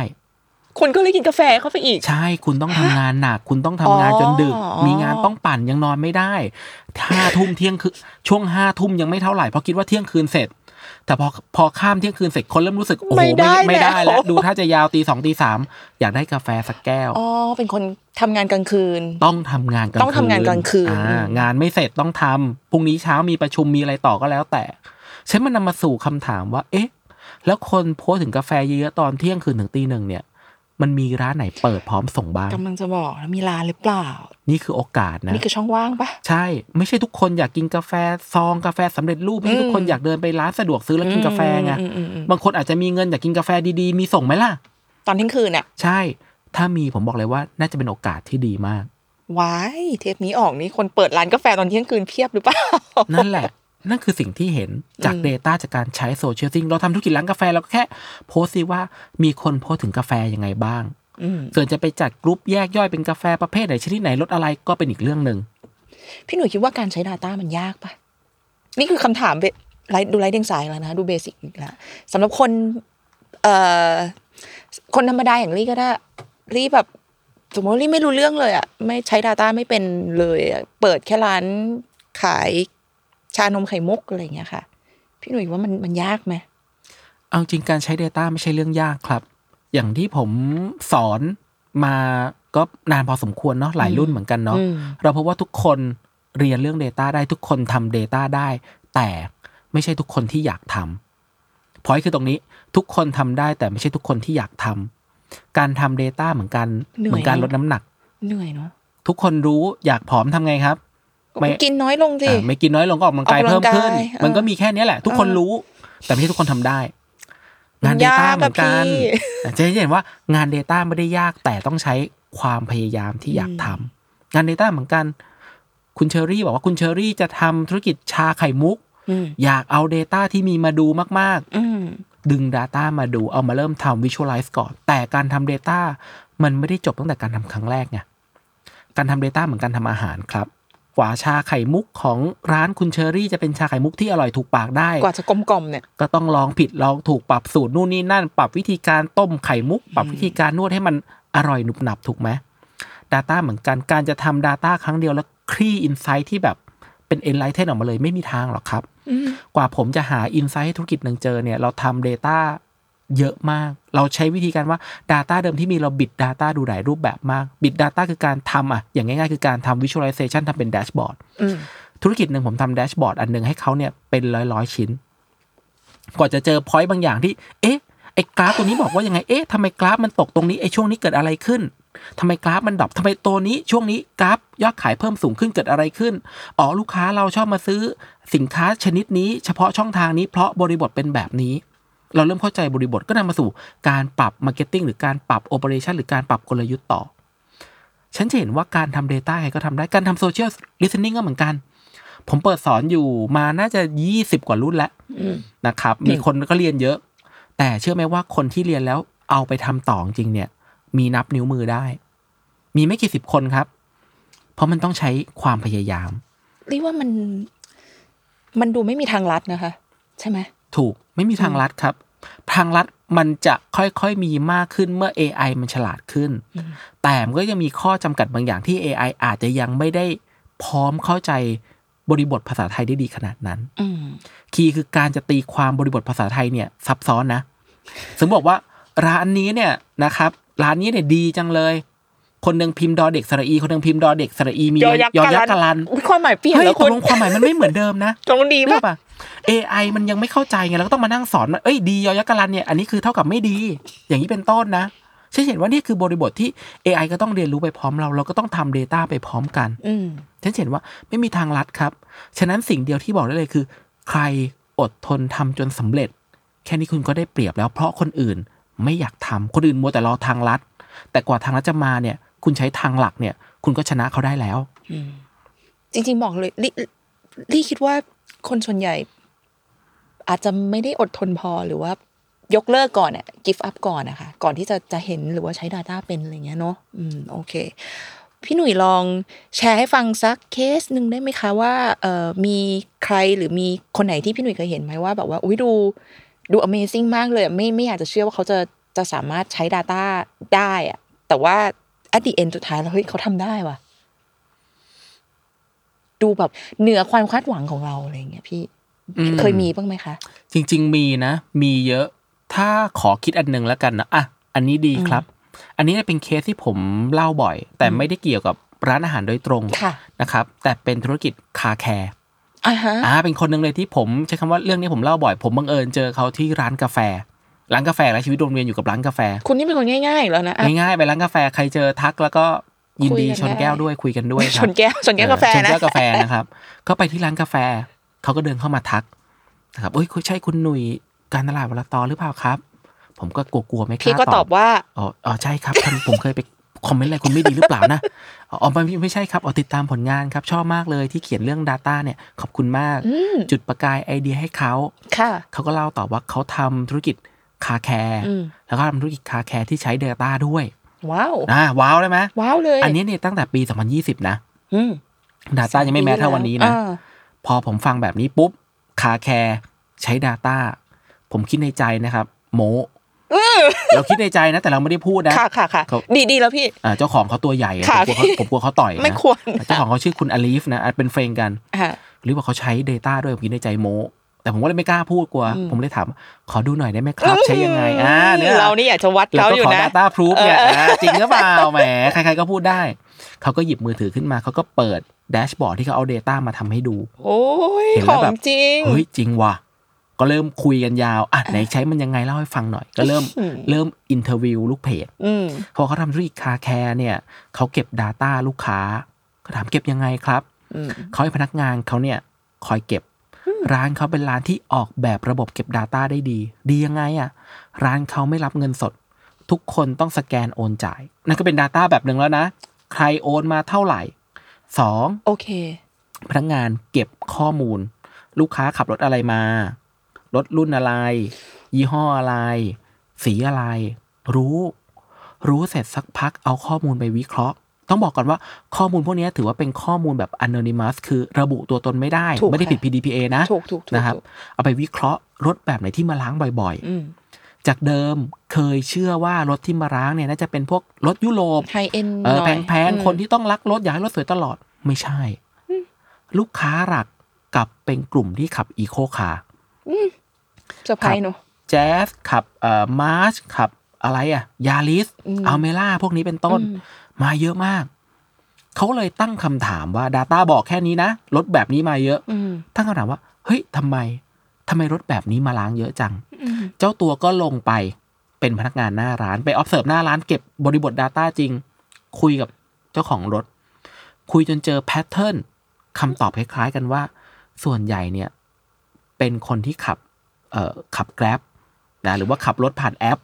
S2: คุณก็เลยกินกาแฟเข้าไปอีก
S3: ใช่คุณต้องทำงานหนัก คุณต้องทำงานจนดึก
S2: อ๋อ
S3: มีงานต้องปั่นยังนอนไม่ได้ห้าทุ่มเที่ยงคืนช่วงห้าทุ่มยังไม่เท่าไหร่เพราะคิดว่าเที่ยงคืนเสร็จ แต่พอพอข้ามเที่ยงคืนเสร็จคนเริ่มรู้สึกโอ้โห
S2: ไม่ได้
S3: ไม่ได้
S2: แล้ว
S3: แล้วดูถ้าจะยาวตีสองตีสามอยากได้กาแฟสักแก้ว
S2: อ๋อเป็นคนทำงานกลางคืน
S3: ต้องทำงานกลางคืน
S2: ต้องทำงานกลางคืน
S3: อ่างานไม่เสร็จต้องทำพรุ่งนี้เช้ามีประชุมมีอะไรต่อก็แล้ว แต่ฉันมันนำมาสู่คำถามว่า เอ๊ะ แล้วคนโพสต์ถึงกาแฟเยอะๆตอนเที่ยงคืนถึงตีหนึ่งเนี่ย มันมีร้านไหนเปิดพร้อมส่งบ้าง
S2: กำลังจะบอกแล้วมีร้านหรือเปล่า
S3: นี่คือโอกาสนะ
S2: นี่คือช่องว่างปะ
S3: ใช่ ไม่ใช่ทุกคนอยากกินกาแฟซองกาแฟสำเร็จรูปไม่ใช่ทุกคนอยากเดินไปร้านสะดวกซื้อแล้วกินกาแฟไง
S2: อืมอืมอืม
S3: บางคนอาจจะมีเงินอยากกินกาแฟดีๆ มีส่งไหมล่ะ
S2: ตอนเที่ยงคืนอะ
S3: ใช่ ถ้ามีผมบอกเลยว่าน่าจะเป็นโอกาสที่ดีมาก
S2: ว้ายเทปนี้ออกนี่คนเปิดร้านกาแฟตอนเที่ยงคืนเพียบหรือเปล่า
S3: นั่นแหละ นั่นคือสิ่งที่เห็นจาก
S2: อืม
S3: Data จากการใช้ social listening เราทำธุรกิจร้านกาแฟเราก็แค่โพสต์ซิว่ามีคนโพสต์ถึงกาแฟยังไงบ้าง
S2: อืม
S3: ส่วนจะไปจัดกรุ๊ปแยกย่อยเป็นกาแฟประเภทไหนชนิดไหนรสอะไรก็เป็นอีกเรื่องหนึ่ง
S2: พี่หนุ่ยคิดว่าการใช้ Data มันยากปะนี่คือคำถามดูไร้เดียงสาอีกแล้วนะดู basic อีกแล้วสำหรับคนเอ่อคนธรรมดาอย่างลี่ก็ได้ลี่แบบสมมติลี่ไม่รู้เรื่องเลยอะไม่ใช้ Data ไม่เป็นเลยอะเปิดแค่ร้านขาย ชานมไข่มุกอะไรอย่างเงี้ยค่ะ พี่หนุ่ยว่ามันมันยากไหม
S3: เอาจริงการใช้ Data ไม่ใช่เรื่องยากครับ อย่างที่ผมสอนมาก็นานพอสมควรเนาะหลายรุ่นเหมือนกันเนาะ
S2: อืม
S3: เราพบว่าทุกคนเรียนเรื่อง Data ได้ทุกคนทำ Data ได้ แต่ไม่ใช่ทุกคนที่อยากทำพอยคือตรงนี้ทุกคนทำได้แต่ไม่ใช่ทุกคนที่อยากทำการทำ Data เหมือนกัน
S2: เหนื่อย
S3: เหมือนการลดน้ำหนัก
S2: เหนื่อยเนาะ
S3: ทุกคนรู้อยากผอมทำไงครับ ไม่
S2: กินน้อยลงสิ
S3: อ่าไม่กินน้อยลงก็ออกกำลังกาย
S2: ออกกำลั
S3: เพิ่
S2: ง
S3: ม
S2: กาย
S3: ขึ้น
S2: เออ
S3: มันก็มีแค่เนี้ยแหละ ทุกคน
S2: เออ
S3: รู้ แต่ไม่ใช่ทุกคนทำได้ งาน
S2: มันยาก
S3: Data
S2: อะ
S3: เหมือนกัน
S2: พี่
S3: จะเห็นว่างาน Data ไม่ได้ยากแต่ต้องใช้ความพยายามที่อยากทำงาน Data เหมือนกัน คุณเชอรี่บอกว่าคุณเชอรี่จะทำธุรกิจชาไข่มุก
S2: อืม
S3: อยากเอา Data ที่มีมาดูมาก
S2: อืม
S3: ๆดึง Data มาดูเอามาเริ่มทำ Visualize ก่อน แต่การทำ Data มันไม่ได้จบตั้งแต่การทำครั้งแรกไงการทำ Data เหมือนการทำอาหารครับ กว่าชาไข่มุกของร้านคุณเชอรี่จะเป็นชาไข่มุกที่อร่อยถูกปากได้
S2: กว่าจะกลมกล่อมเนี่ย
S3: ก็ต้องลองผิดลองถูกปรับสูตรนู่นนี่นั่น ปรับวิธีการต้มไข่มุก ปรับวิธีการนวดให้มันอร่อยหนุบหนับถูกไหม Data เหมือนกันการจะทำ Data ครั้งเดียวแล้วคลี่ insight ที่แบบเป็น enlighten ออกมาเลยไม่มีทางหรอกครับ
S2: อืม
S3: กว่าผมจะหา insight ให้ธุรกิจหนึ่งเจอเนี่ยเราทำ Data เยอะมาก เราใช้วิธีการว่า Data เดิมที่มีเราบิด Data ดูหลายรูปแบบมาก บิด Data คือการทำอะ อย่างง่ายๆ คือการทำ Visualization ทำเป็น dashboard อื
S2: ม
S3: ธุรกิจหนึ่งผมทำ dashboard อันหนึ่งให้เขาเนี่ยเป็นร้อยร้อยๆ ชิ้น กว่าจะเจอ point บางอย่างที่ เอ๊ะไอ้กราฟตัวนี้บอกว่ายังไง เอ๊ะทำไมกราฟมันตกตรงนี้ ไอ้ช่วงนี้เกิดอะไรขึ้นทำไมกราฟมัน drop ทำไมตัวนี้ช่วงนี้กราฟยอดขายเพิ่มสูงขึ้นเกิดอะไรขึ้น อ๋อลูกค้าเราชอบมาซื้อสินค้าชนิดนี้ เฉพาะช่องทางนี้เพราะบริบทเป็นแบบนี้ เราเริ่มเข้าใจบริบทก็นำมาสู่การปรับ marketing หรือการปรับ operation หรือการปรับกลยุทธ์ต่อ ฉะนั้นจะเห็นว่าการทำ Data ใครก็ทำได้การทำโซเชียลลิส t น n ิ n งก็เหมือนกัน ผมเปิดสอนอยู่มาน่าจะยี่สิบกว่ารุ่นแล้ว
S2: อืม
S3: นะครับ มีคนก็เรียนเยอะ แต่เชื่อไหมว่าคนที่เรียนแล้วเอาไปทำต่อจริงๆเนี่ย มีนับนิ้วมือได้ มีไม่กี่สิบคนครับ เพราะมันต้องใช้ความพยายาม
S2: เรียกว่ามันมันดูไม่มีทางลัดนะคะ ใช่ไหม
S3: ถูก ไม่มีทางลัดครับ ทางลัดมันจะค่อยๆมีมากขึ้นเมื่อ AI มันฉลาดขึ้น แต่มันก็ยังมีข้อจำกัดบางอย่างที่ AI อาจจะยังไม่ได้พร้อมเข้าใจบริบทภาษาไทยได้ดีขนาดนั้น
S2: อืม
S3: คีย์คือการจะตีความบริบทภาษาไทยเนี่ย ซับซ้อนนะสมมติบอกว่าร้านนี้เนี่ยนะครับ ร้านนี้เนี่ยดีจังเลย คนหนึ่งพิมพ์ดอเด็กสระอี คนหนึ่งพิมพ์ดอเด็กสระอีมียอยักษ์กะลัน
S2: อุ๊ยความหมายเปลี่ยน
S3: เฮ้ย
S2: แล้ว
S3: ต
S2: คุ
S3: ก
S2: ณ
S3: ลงความหมายมันไม่เหมือนเดิมนะ
S2: ตรงดี
S3: เรื่
S2: ปะ
S3: อป่ะ AI มันยังไม่เข้าใจไงเราก็ต้องมานั่งสอนว่าเอ้ยดียอยักษ์กะลันเนี่ยอันนี้คือเท่ากับไม่ดี อย่างนี้เป็นต้นนะฉันเห็นว่านี่คือบริบทที่ AI ก็ต้องเรียนรู้ไปพร้อมเรา เราก็ต้องทำ Data ไปพร้อมกัน
S2: อืม
S3: ฉันเห็นว่าไม่มีทางลัดครับ ฉะนั้นสิ่งเดียวที่บอกได้เลยคือ ใครอดทนทำจนสำเร็จ แค่นี้คุณก็ได้เปรียบแล้ว เพราะคนอื่นไม่อยากทำคนอื่นมัวแต่รอทางลัด แต่กว่าทางลัดจะมาเนี่ย คุณใช้ทางหลักเนี่ย คุณก็ชนะเขาได้แล้ว
S2: จริง ๆ บอกเลยลี่ลี่คิดว่าคนส่วนใหญ่ อาจจะไม่ได้อดทนพอหรือว่ายกเลิกก่อนเนี่ย give up ก่อนนะคะก่อนที่จะจะเห็นหรือว่าใช้ Data เป็นอะไรเงี้ยเนาะอืมโอเค พี่หนุ่ยลองแชร์ให้ฟังสักเคสหนึ่งได้ไหมคะว่าเอ่อมีใครหรือมีคนไหนที่พี่หนุ่ยเคยเห็นไหมว่าแบบว่าอุ้ยดูดู Amazing มากเลยไม่ไม่อยากจะเชื่อว่าเขาจะจะสามารถใช้ Data ได้อะแต่ว่า at the end สุดท้ายแล้วเฮ้ยเขาทำได้ว่ะ ดูแบบเหนือความคาดหวังของเราอะไรอย่างเงี้ยพี่
S3: อืม
S2: เคยมีบ้างไหมคะ
S3: จริง ๆ มีนะ มีเยอะ ถ้าขอคิดอันหนึ่งแล้วกันนะอะอันนี้ดีครับ อันนี้เป็นเคสที่ผมเล่าบ่อย แต่ไม่ได้เกี่ยวกับร้านอาหารโดยตรง
S2: ค่ะ
S3: นะครับ แต่เป็นธุรกิจ car care
S2: อ่าฮะ
S3: อ่าเป็นคนหนึ่งเลยที่ผมใช้คำว่าเรื่องนี้ผมเล่าบ่อย ผมบังเอิญเจอเขาที่ร้านกาแฟ ร้านกาแฟและชีวิตวนเวียนอยู่กับร้านกาแฟ
S2: คุณนี่เป็นคนง่ายๆอีกแล้วนะอะ
S3: ง่ายๆไปร้านกาแฟใครเจอทักแล้วก็ยินดี
S2: คุยกัน
S3: ชนแก้ว
S2: ได้
S3: ด้วยคุยกันด้วยครับช
S2: นแก้วชนแก้วกาแฟ
S3: เออชน
S2: นะ
S3: แก้วกาแฟนะครับ ก็ไปที่ร้านกาแฟเขาก็เดินเข้ามาทักนะครับเอ้ยใช่คุณหนุ่ยการตลาดวันละตอนหรือเปล่าครับ ผมก็กลัวๆไม่กล้าพี่
S2: ก็ตอบว่า
S3: อ๋ออ๋อใช่ครับท่านผมเคยไปคอมเมนต์อะไรคุณไม่ดีหรือเปล่านะอ๋อไม่ไม่ใช่ครับอ๋อติดตามผลงานครับ ชอบมากเลยที่เขียนเรื่อง Data เนี่ยขอบคุณมาก
S2: อืม
S3: จุดประกายไอเดียให้เขา
S2: ค่ะ
S3: เขาก็เล่าต่อว่าเขาทำธุรกิจ car care
S2: อืม
S3: แล้วก็ทำธุรกิจ car care ที่ใช้ Data ด้วย
S2: ว้าว
S3: นะว้าวได้ไหม
S2: ว้าวเลย
S3: อันนี้เนี่ยตั้งแต่ปี 2020 นะ
S2: อืม
S3: Data ยังไม่ mass เท่าวันนี้นะ
S2: อ่า
S3: พอผมฟังแบบนี้ปุ๊บ car care ใช้ Data ผมคิดในใจนะครับ โม้เราคิดในใจนะ แต่เราไม่ได้พูดนะ
S2: ค่ะค่ะค่ะ
S3: เขา
S2: ดีดีแล้วพี่
S3: อ่าเจ้าของเขาตัวใหญ่อะ
S2: ค่ะ
S3: ผมกลัวเขา
S2: พี่
S3: ผมกลัวเขาต่อยนะ
S2: ไม่ควร
S3: เจ้าของเขาชื่อคุณอลีฟนะอะเป็น friend กัน
S2: อ่า
S3: หรือว่าเขาใช้ Data ด้วยผมคิดในใจโม้ แต่ผมก็เลยไม่กล้าพูดกลัว
S2: อืม
S3: ผมเลยถามขอดูหน่อยได้ไหมครับ ใช้ยังไงอ่าเนี่ย
S2: เรานี่อยากจะวัด
S3: แล้ว
S2: เขา
S3: ก็
S2: อยู่
S3: ขอ
S2: นะ
S3: Data Proof เนี่ย
S2: เอออ่า
S3: จริงหรือเปล่าแหมใครๆก็พูดได้ เขาก็หยิบมือถือขึ้นมาเขาก็เปิด dashboard ที่เขาเอา Data มาทำให้ดู
S2: โอ้
S3: เห็น
S2: ข
S3: แล้วแบบขอ
S2: งจริง
S3: เฮ้ยจริงว่ะก็เริ่มคุยกันยาวอะไหนใช้มันยังไงเล่าให้ฟังหน่อย ก็เริ่ม
S2: อืม
S3: เริ่ม interview ลูกเพจ
S2: อืม
S3: พอเขาทำธุรกิจ car care เนี่ยเขาเก็บ Data ลูกค้า ก็ถามเก็บยังไงครับ
S2: อืม
S3: เขาให้พนักงานเขาเนี่ยคอยเก็บ ร้านเขาเป็นร้านที่ออกแบบระบบเก็บ Data ได้ดี ดียังไงอะ ร้านเขาไม่รับเงินสด ทุกคนต้องสแกนโอนจ่าย นั่นก็เป็น Data แบบหนึ่งแล้วนะ ใครโอนมาเท่าไหร่สอง
S2: โอเค
S3: พนักงานเก็บข้อมูล ลูกค้าขับรถอะไรมา รถรุ่นอะไร ยี่ห้ออะไร สีอะไร รู้ รู้เสร็จสักพักเอาข้อมูลไปวิเคราะห์ ต้องบอกก่อนว่าข้อมูลพวกนี้ถือว่าเป็นข้อมูลแบบ anonymous คือระบุตัวตนไม่ได้
S2: ถูก
S3: ไม่ได้ผิด
S2: ค่ะ
S3: PDPA นะ
S2: ถูกถูกถูก
S3: นะครับ
S2: ถูก
S3: เอาไปวิเคราะห์รถแบบไหนที่มาล้างบ่อย
S2: อืม
S3: ๆจากเดิมเคยเชื่อว่ารถที่มาล้างเนี่ยน่าจะเป็นพวกรถยุโรป
S2: high-end เอ
S3: อ
S2: หน่อย
S3: แพง
S2: อืม
S3: ๆคนที่ต้องรักรถอยากให้รถสวยตลอดไม่ใช่ ลูกค้าหลักกลับเป็นกลุ่มที่ขับ eco car surprise
S2: เนอะ
S3: แจ๊สขับเอ่อ March ขับอะไรอะ Yaris
S2: อืม
S3: Almera พวกนี้เป็นต้น
S2: อื ม
S3: มาเยอะมาก เขาเลยตั้งคำถามว่า Data บอกแค่นี้นะรถแบบนี้มาเยอะ
S2: อืม
S3: ตั้งคำถามว่า เฮ้ยทำไมทำไมรถแบบนี้มาล้างเยอะจัง
S2: อืม
S3: เจ้าตัวก็ลงไปเป็นพนักงานหน้าร้านไป observe หน้าร้านเก็บบริบท Data จริง คุยกับเจ้าของรถ คุยจนเจอแพทเทิร์นคำตอบคล้ายๆกันว่า ส่วนใหญ่เนี่ย เป็นคนที่ขับ เอ่อขับ Grab นะหรือว่าขับรถผ่านแอป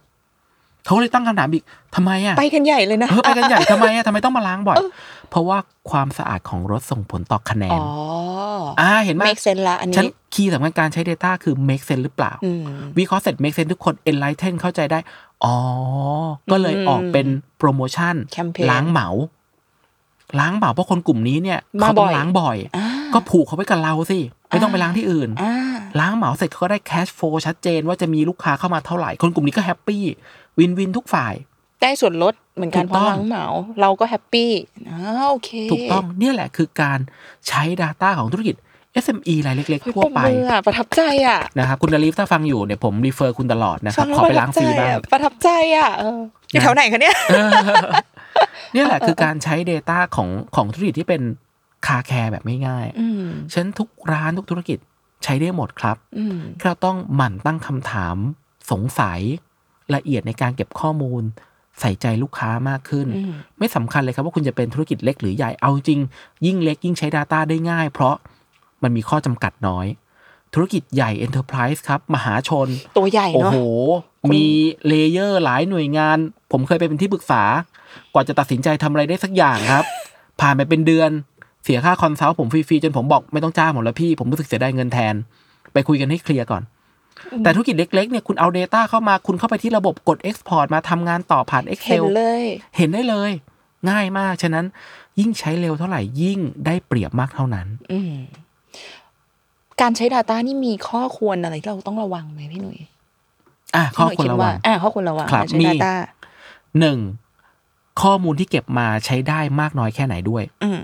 S3: เขาเลยตั้งคำถามอีกทำไมอะ
S2: ไปกันใหญ่เลยนะ
S3: เออไปกันใหญ่ทำไมอะทำไมต้องมาล้างบ่อย เพราะว่าความสะอาดของรถส่งผลต่อคะแนน
S2: อ๋อ
S3: อ่าเห็นไหม
S2: make sense ละอัน
S3: ฉัน
S2: นี้
S3: คีย์สำคัญการใช้ Data คือ make sense หรือเปล่า
S2: อืม
S3: วิเคราะห์เสร็จ make sense ทุกคน enlighten เข้าใจได้ อ๋อ ก็เลย
S2: อืม
S3: ออกเป็นโปรโมชั่น
S2: แคมเปญ
S3: ล้างเหมาล้างเหมาเพราะคนกลุ่มนี้เนี่ย
S2: มาบ่อย
S3: เขาต้อง
S2: อย
S3: ล้างบ่อย
S2: อ่า
S3: ก็ผูกเขาไว้กับเราสิ ไม่ต้องไปล้างที่อื่น
S2: อ่า
S3: ล้างเหมาเสร็จเขาก็ได้ cash flow ชัดเจนว่าจะมีลูกค้าเข้ามาเท่าไหร่ คนกลุ่มนี้ก็ happy win-win ทุกฝ่าย
S2: ได้ส่วนลดเหมือนกัน
S3: ถูก
S2: เพราะ
S3: ต้อง
S2: ล้างเหมา เราก็ happy อ่าโอเค
S3: ถูกต้องเนี่ยแหละคือการใช้ Data ของธุรกิจ SME รายเล็ก
S2: เฮ้ย
S3: ๆทั่วไป
S2: ปรบมืออะประทับใจอะ
S3: นะครับคุณดาลีฟถ้าฟังอยู่เนี่ยผม refer คุณตลอดนะค
S2: ฟั
S3: รับฟั
S2: งแล้ว
S3: ขอ
S2: ป
S3: ไประ
S2: ทั
S3: ล้างฟรีบ้าง
S2: อะประทับใจอะเอออยู่
S3: นะ
S2: แถวไหนคะเนี่ย
S3: เนี่ยแหละคือการใช้ Data ของของธุรกิจที่เป็น car care แบบง่าย
S2: อืม
S3: ๆฉะนั้นทุกร้านทุกธุรกิจใช้ได้หมดครับ
S2: อืม
S3: เราต้องหมั่นตั้งคำถามสงสัย ละเอียดในการเก็บข้อมูล ใส่ใจลูกค้ามากขึ้น
S2: อืม
S3: ไม่สำคัญเลยครับว่าคุณจะเป็นธุรกิจเล็กหรือใหญ่เอาจริง ยิ่งเล็กยิ่งใช้ Data ได้ง่าย เพราะมันมีข้อจำกัดน้อย ธุรกิจใหญ่ Enterprise ครับ มหาชน
S2: ตัวใหญ่
S3: โอ้
S2: เนาะ
S3: โห มี layer หลายหน่วยงาน ผมเคยไปเป็นที่ปรึกษา กว่าจะตัดสินใจทำอะไรได้สักอย่างครับ ผ่านไปเป็นเดือนเสียค่า consult ผมฟรีๆจนผมบอกไม่ต้องจ้างผมแล้วพี่ผมรู้สึกเสียดายเงินแทน ไปคุยกันให้เคลียร์ก่อน แต่ธุรกิจเล็กๆเนี่ยคุณเอา Data เข้ามาคุณเข้าไปที่ระบบกด Export มาทำงานต่อผ่าน
S2: เห็น
S3: Excel
S2: เลย
S3: เห็นได้เลย ง่ายมาก ฉะนั้นยิ่งใช้เร็วเท่าไหร่ยิ่งได้เปรียบมากเท่านั้น
S2: อืมการใช้ Data นี่มีข้อควรอะไรที่เราต้องระวังไหมพี่หนุ่ย
S3: อะข้อ
S2: พี่ห
S3: ควร
S2: นุ่ย
S3: ระ
S2: ด
S3: วัง
S2: อ่าข้อควรระวัง
S3: ครับ
S2: การใช้
S3: มี
S2: Data
S3: หนึ่งข้อมูลที่เก็บมาใช้ได้มากน้อยแค่ไหนด้วย
S2: อืม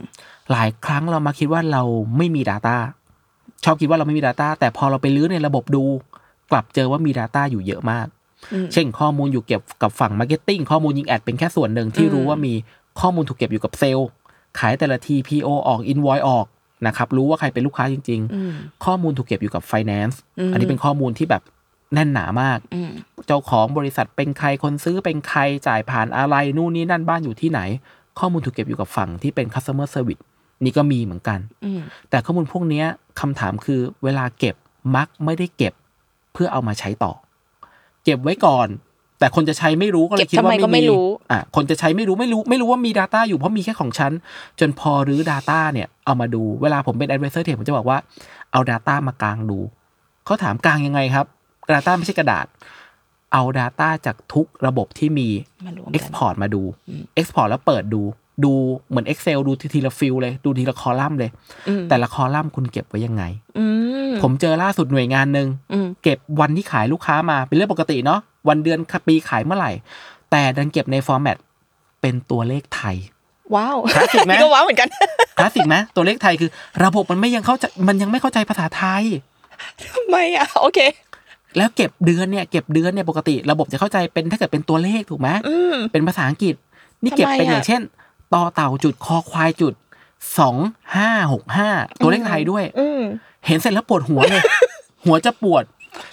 S3: หลายครั้งเรามาคิดว่าเราไม่มี Data ชอบคิดว่าเราไม่มี Data แต่พอเราไปลื้อในระบบดู กลับเจอว่ามี Data อยู่เยอะมาก
S2: อืม
S3: เช่นข้อมูลอยู่เก็บกับฝั่ง Marketing ข้อมูลยิงแอดเป็นแค่ส่วนหนึ่งที่
S2: อืม
S3: รู้ว่ามีข้อมูลถูกเก็บอยู่กับเซลล์ ขายแต่ละที PO ออก Invoice ออกนะครับรู้ว่าใครเป็นลูกค้าจริง
S2: อืม
S3: ๆข้อมูลถูกเก็บอยู่กับ Finance
S2: อืม
S3: อันนี้เป็นข้อมูลที่แบบแน่นหนามาก
S2: อืม
S3: เจ้าของบริษัทเป็นใครคนซื้อเป็นใครจ่ายผ่านอะไรนู่นนี่นั่นบ้านอยู่ที่ไหน ข้อมูลถูกเก็บอยู่กับฝั่งที่เป็น customer service นี่ก็มีเหมือนกัน
S2: อืม
S3: แต่ข้อมูลพวกเนี้ยคำถามคือเวลาเก็บมักไม่ได้เก็บ เพื่อเอามาใช้ต่อ เก็บไว้ก่อน แต่คนจะใช้ไม่รู้ก็เลยคิดว่า
S2: เก็บทำไมก็ไม่
S3: ไม่มี
S2: รู้
S3: อะคนจะใช้ไม่รู้ไม่รู้ไม่รู้ว่ามี Data อยู่เพราะมีแค่ของฉัน จนพอรื้อ Data เนี่ยเอามาดูเวลาผมเป็น advisor เทผมจะบอกว่าเอา Data มากางดูเขาถามกางยังไงครับ Data ไม่ใช่กระดาษเอา Data จากทุกระบบที่มี
S2: มารวมกัน
S3: Export มาดู Export แล้วเปิดดู ดูเหมือน Excel ดูทีละ field เลย ดูทีละคอลัมน์เลย
S2: อืม
S3: แต่ละคอลัมน์คุณเก็บไว้ยังไง
S2: อืม
S3: ผมเจอล่าสุดหน่วยงานหนึ่ง
S2: อืม
S3: เก็บวันที่ขายลูกค้ามาเป็นเรื่องปกติเนาะวันเดือนปีขายเมื่อไหร่ แต่ดันเก็บใน format เป็นตัวเลขไทย
S2: ว้าว
S3: คลาสสิกไหม
S2: นี่ก็ว้าวเหมือนกัน
S3: คลาสสิกไหมตัวเลขไทยคือ ระบบมันไม่ยังเข้าใจมันยังไม่เข้าใจภาษาไทย
S2: ทำไมอะโอเค
S3: แล้วเก็บเดือนเนี่ยเก็บเดือนเนี่ยปกติ ระบบจะเข้าใจเป็นถ้าเกิดเป็นตัวเลขถูกไหม
S2: อืม
S3: เป็นภาษาอังกฤษ นี่เก็บเป็น
S2: ทำไมอะ
S3: อย่างเช่น ต่อเต่าจุดคอควายจุดสองห้าหกห้าตัวเลขไทยด้วย
S2: อืม
S3: เห็นเสร็จแล้วปวดหัวเลย หัวจะปวด